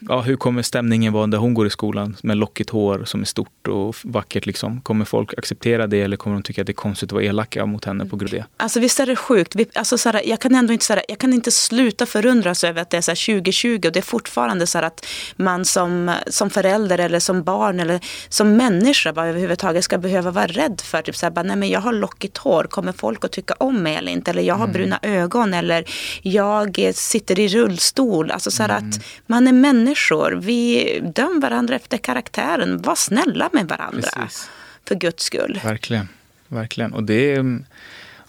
ja, hur kommer stämningen vara när hon går i skolan med lockigt hår som är stort och vackert? Liksom? Kommer folk acceptera det eller kommer de tycka att det är konstigt att vara elaka mot henne på grund av det? Alltså visst är det sjukt. Vi, alltså, så här, jag, kan ändå inte, så här, jag kan inte sluta förundras över att det är så här, 2020 och det är fortfarande så att man som, som förälder eller som barn eller som människa bara överhuvudtaget ska behöva vara rädd för typ så här, bara, nej men jag har lockigt hår, kommer folk att tycka om mig eller inte? Eller jag har mm. bruna ögon eller jag sitter i rullstol. Alltså så mm. att man är människa människor. Vi döm varandra efter karaktären. Var snälla med varandra. Precis. För Guds skull. Verkligen. Verkligen. Och det är,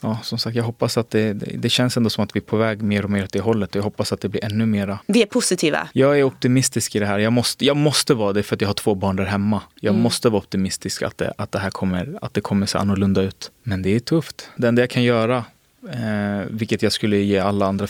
ja, som sagt, jag hoppas att det, det, det, känns ändå som att vi är på väg mer och mer åt det hållet. Jag hoppas att det blir ännu mera. Vi är positiva. Jag är optimistisk i det här. Jag måste, jag måste vara det för att jag har två barn där hemma. Jag mm. måste vara optimistisk att det, att det här kommer, att det kommer se annorlunda ut. Men det är tufft. Det enda jag kan göra Eh, vilket jag skulle ge alla andra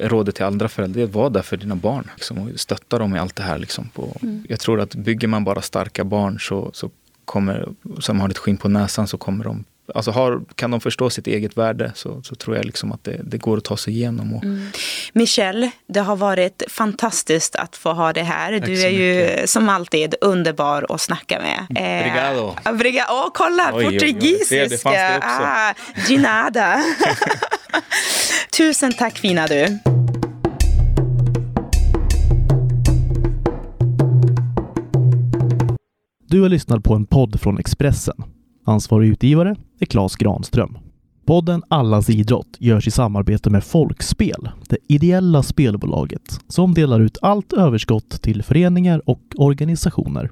rådet till andra föräldrar. Var där för dina barn. Liksom, och stötta dem i allt det här. Liksom, på. Mm. Jag tror att bygger man bara starka barn så, så kommer, som har ett skinn på näsan så kommer de Alltså har, kan de förstå sitt eget värde så, så tror jag liksom att det, det, går att ta sig igenom. Och... Mm. Michelle, det har varit fantastiskt att få ha dig här. Tack du är ju som alltid underbar att snacka med. Obrigado. Eh, obrigado. Åh, kolla, oj, portugisiska. Oj, oj. Det, det. Ah, ginada. Tusen tack fina du. Du har lyssnat på en podd från Expressen. Ansvarig utgivare är Klas Granström. Podden Allas idrott görs i samarbete med Folkspel, det ideella spelbolaget som delar ut allt överskott till föreningar och organisationer.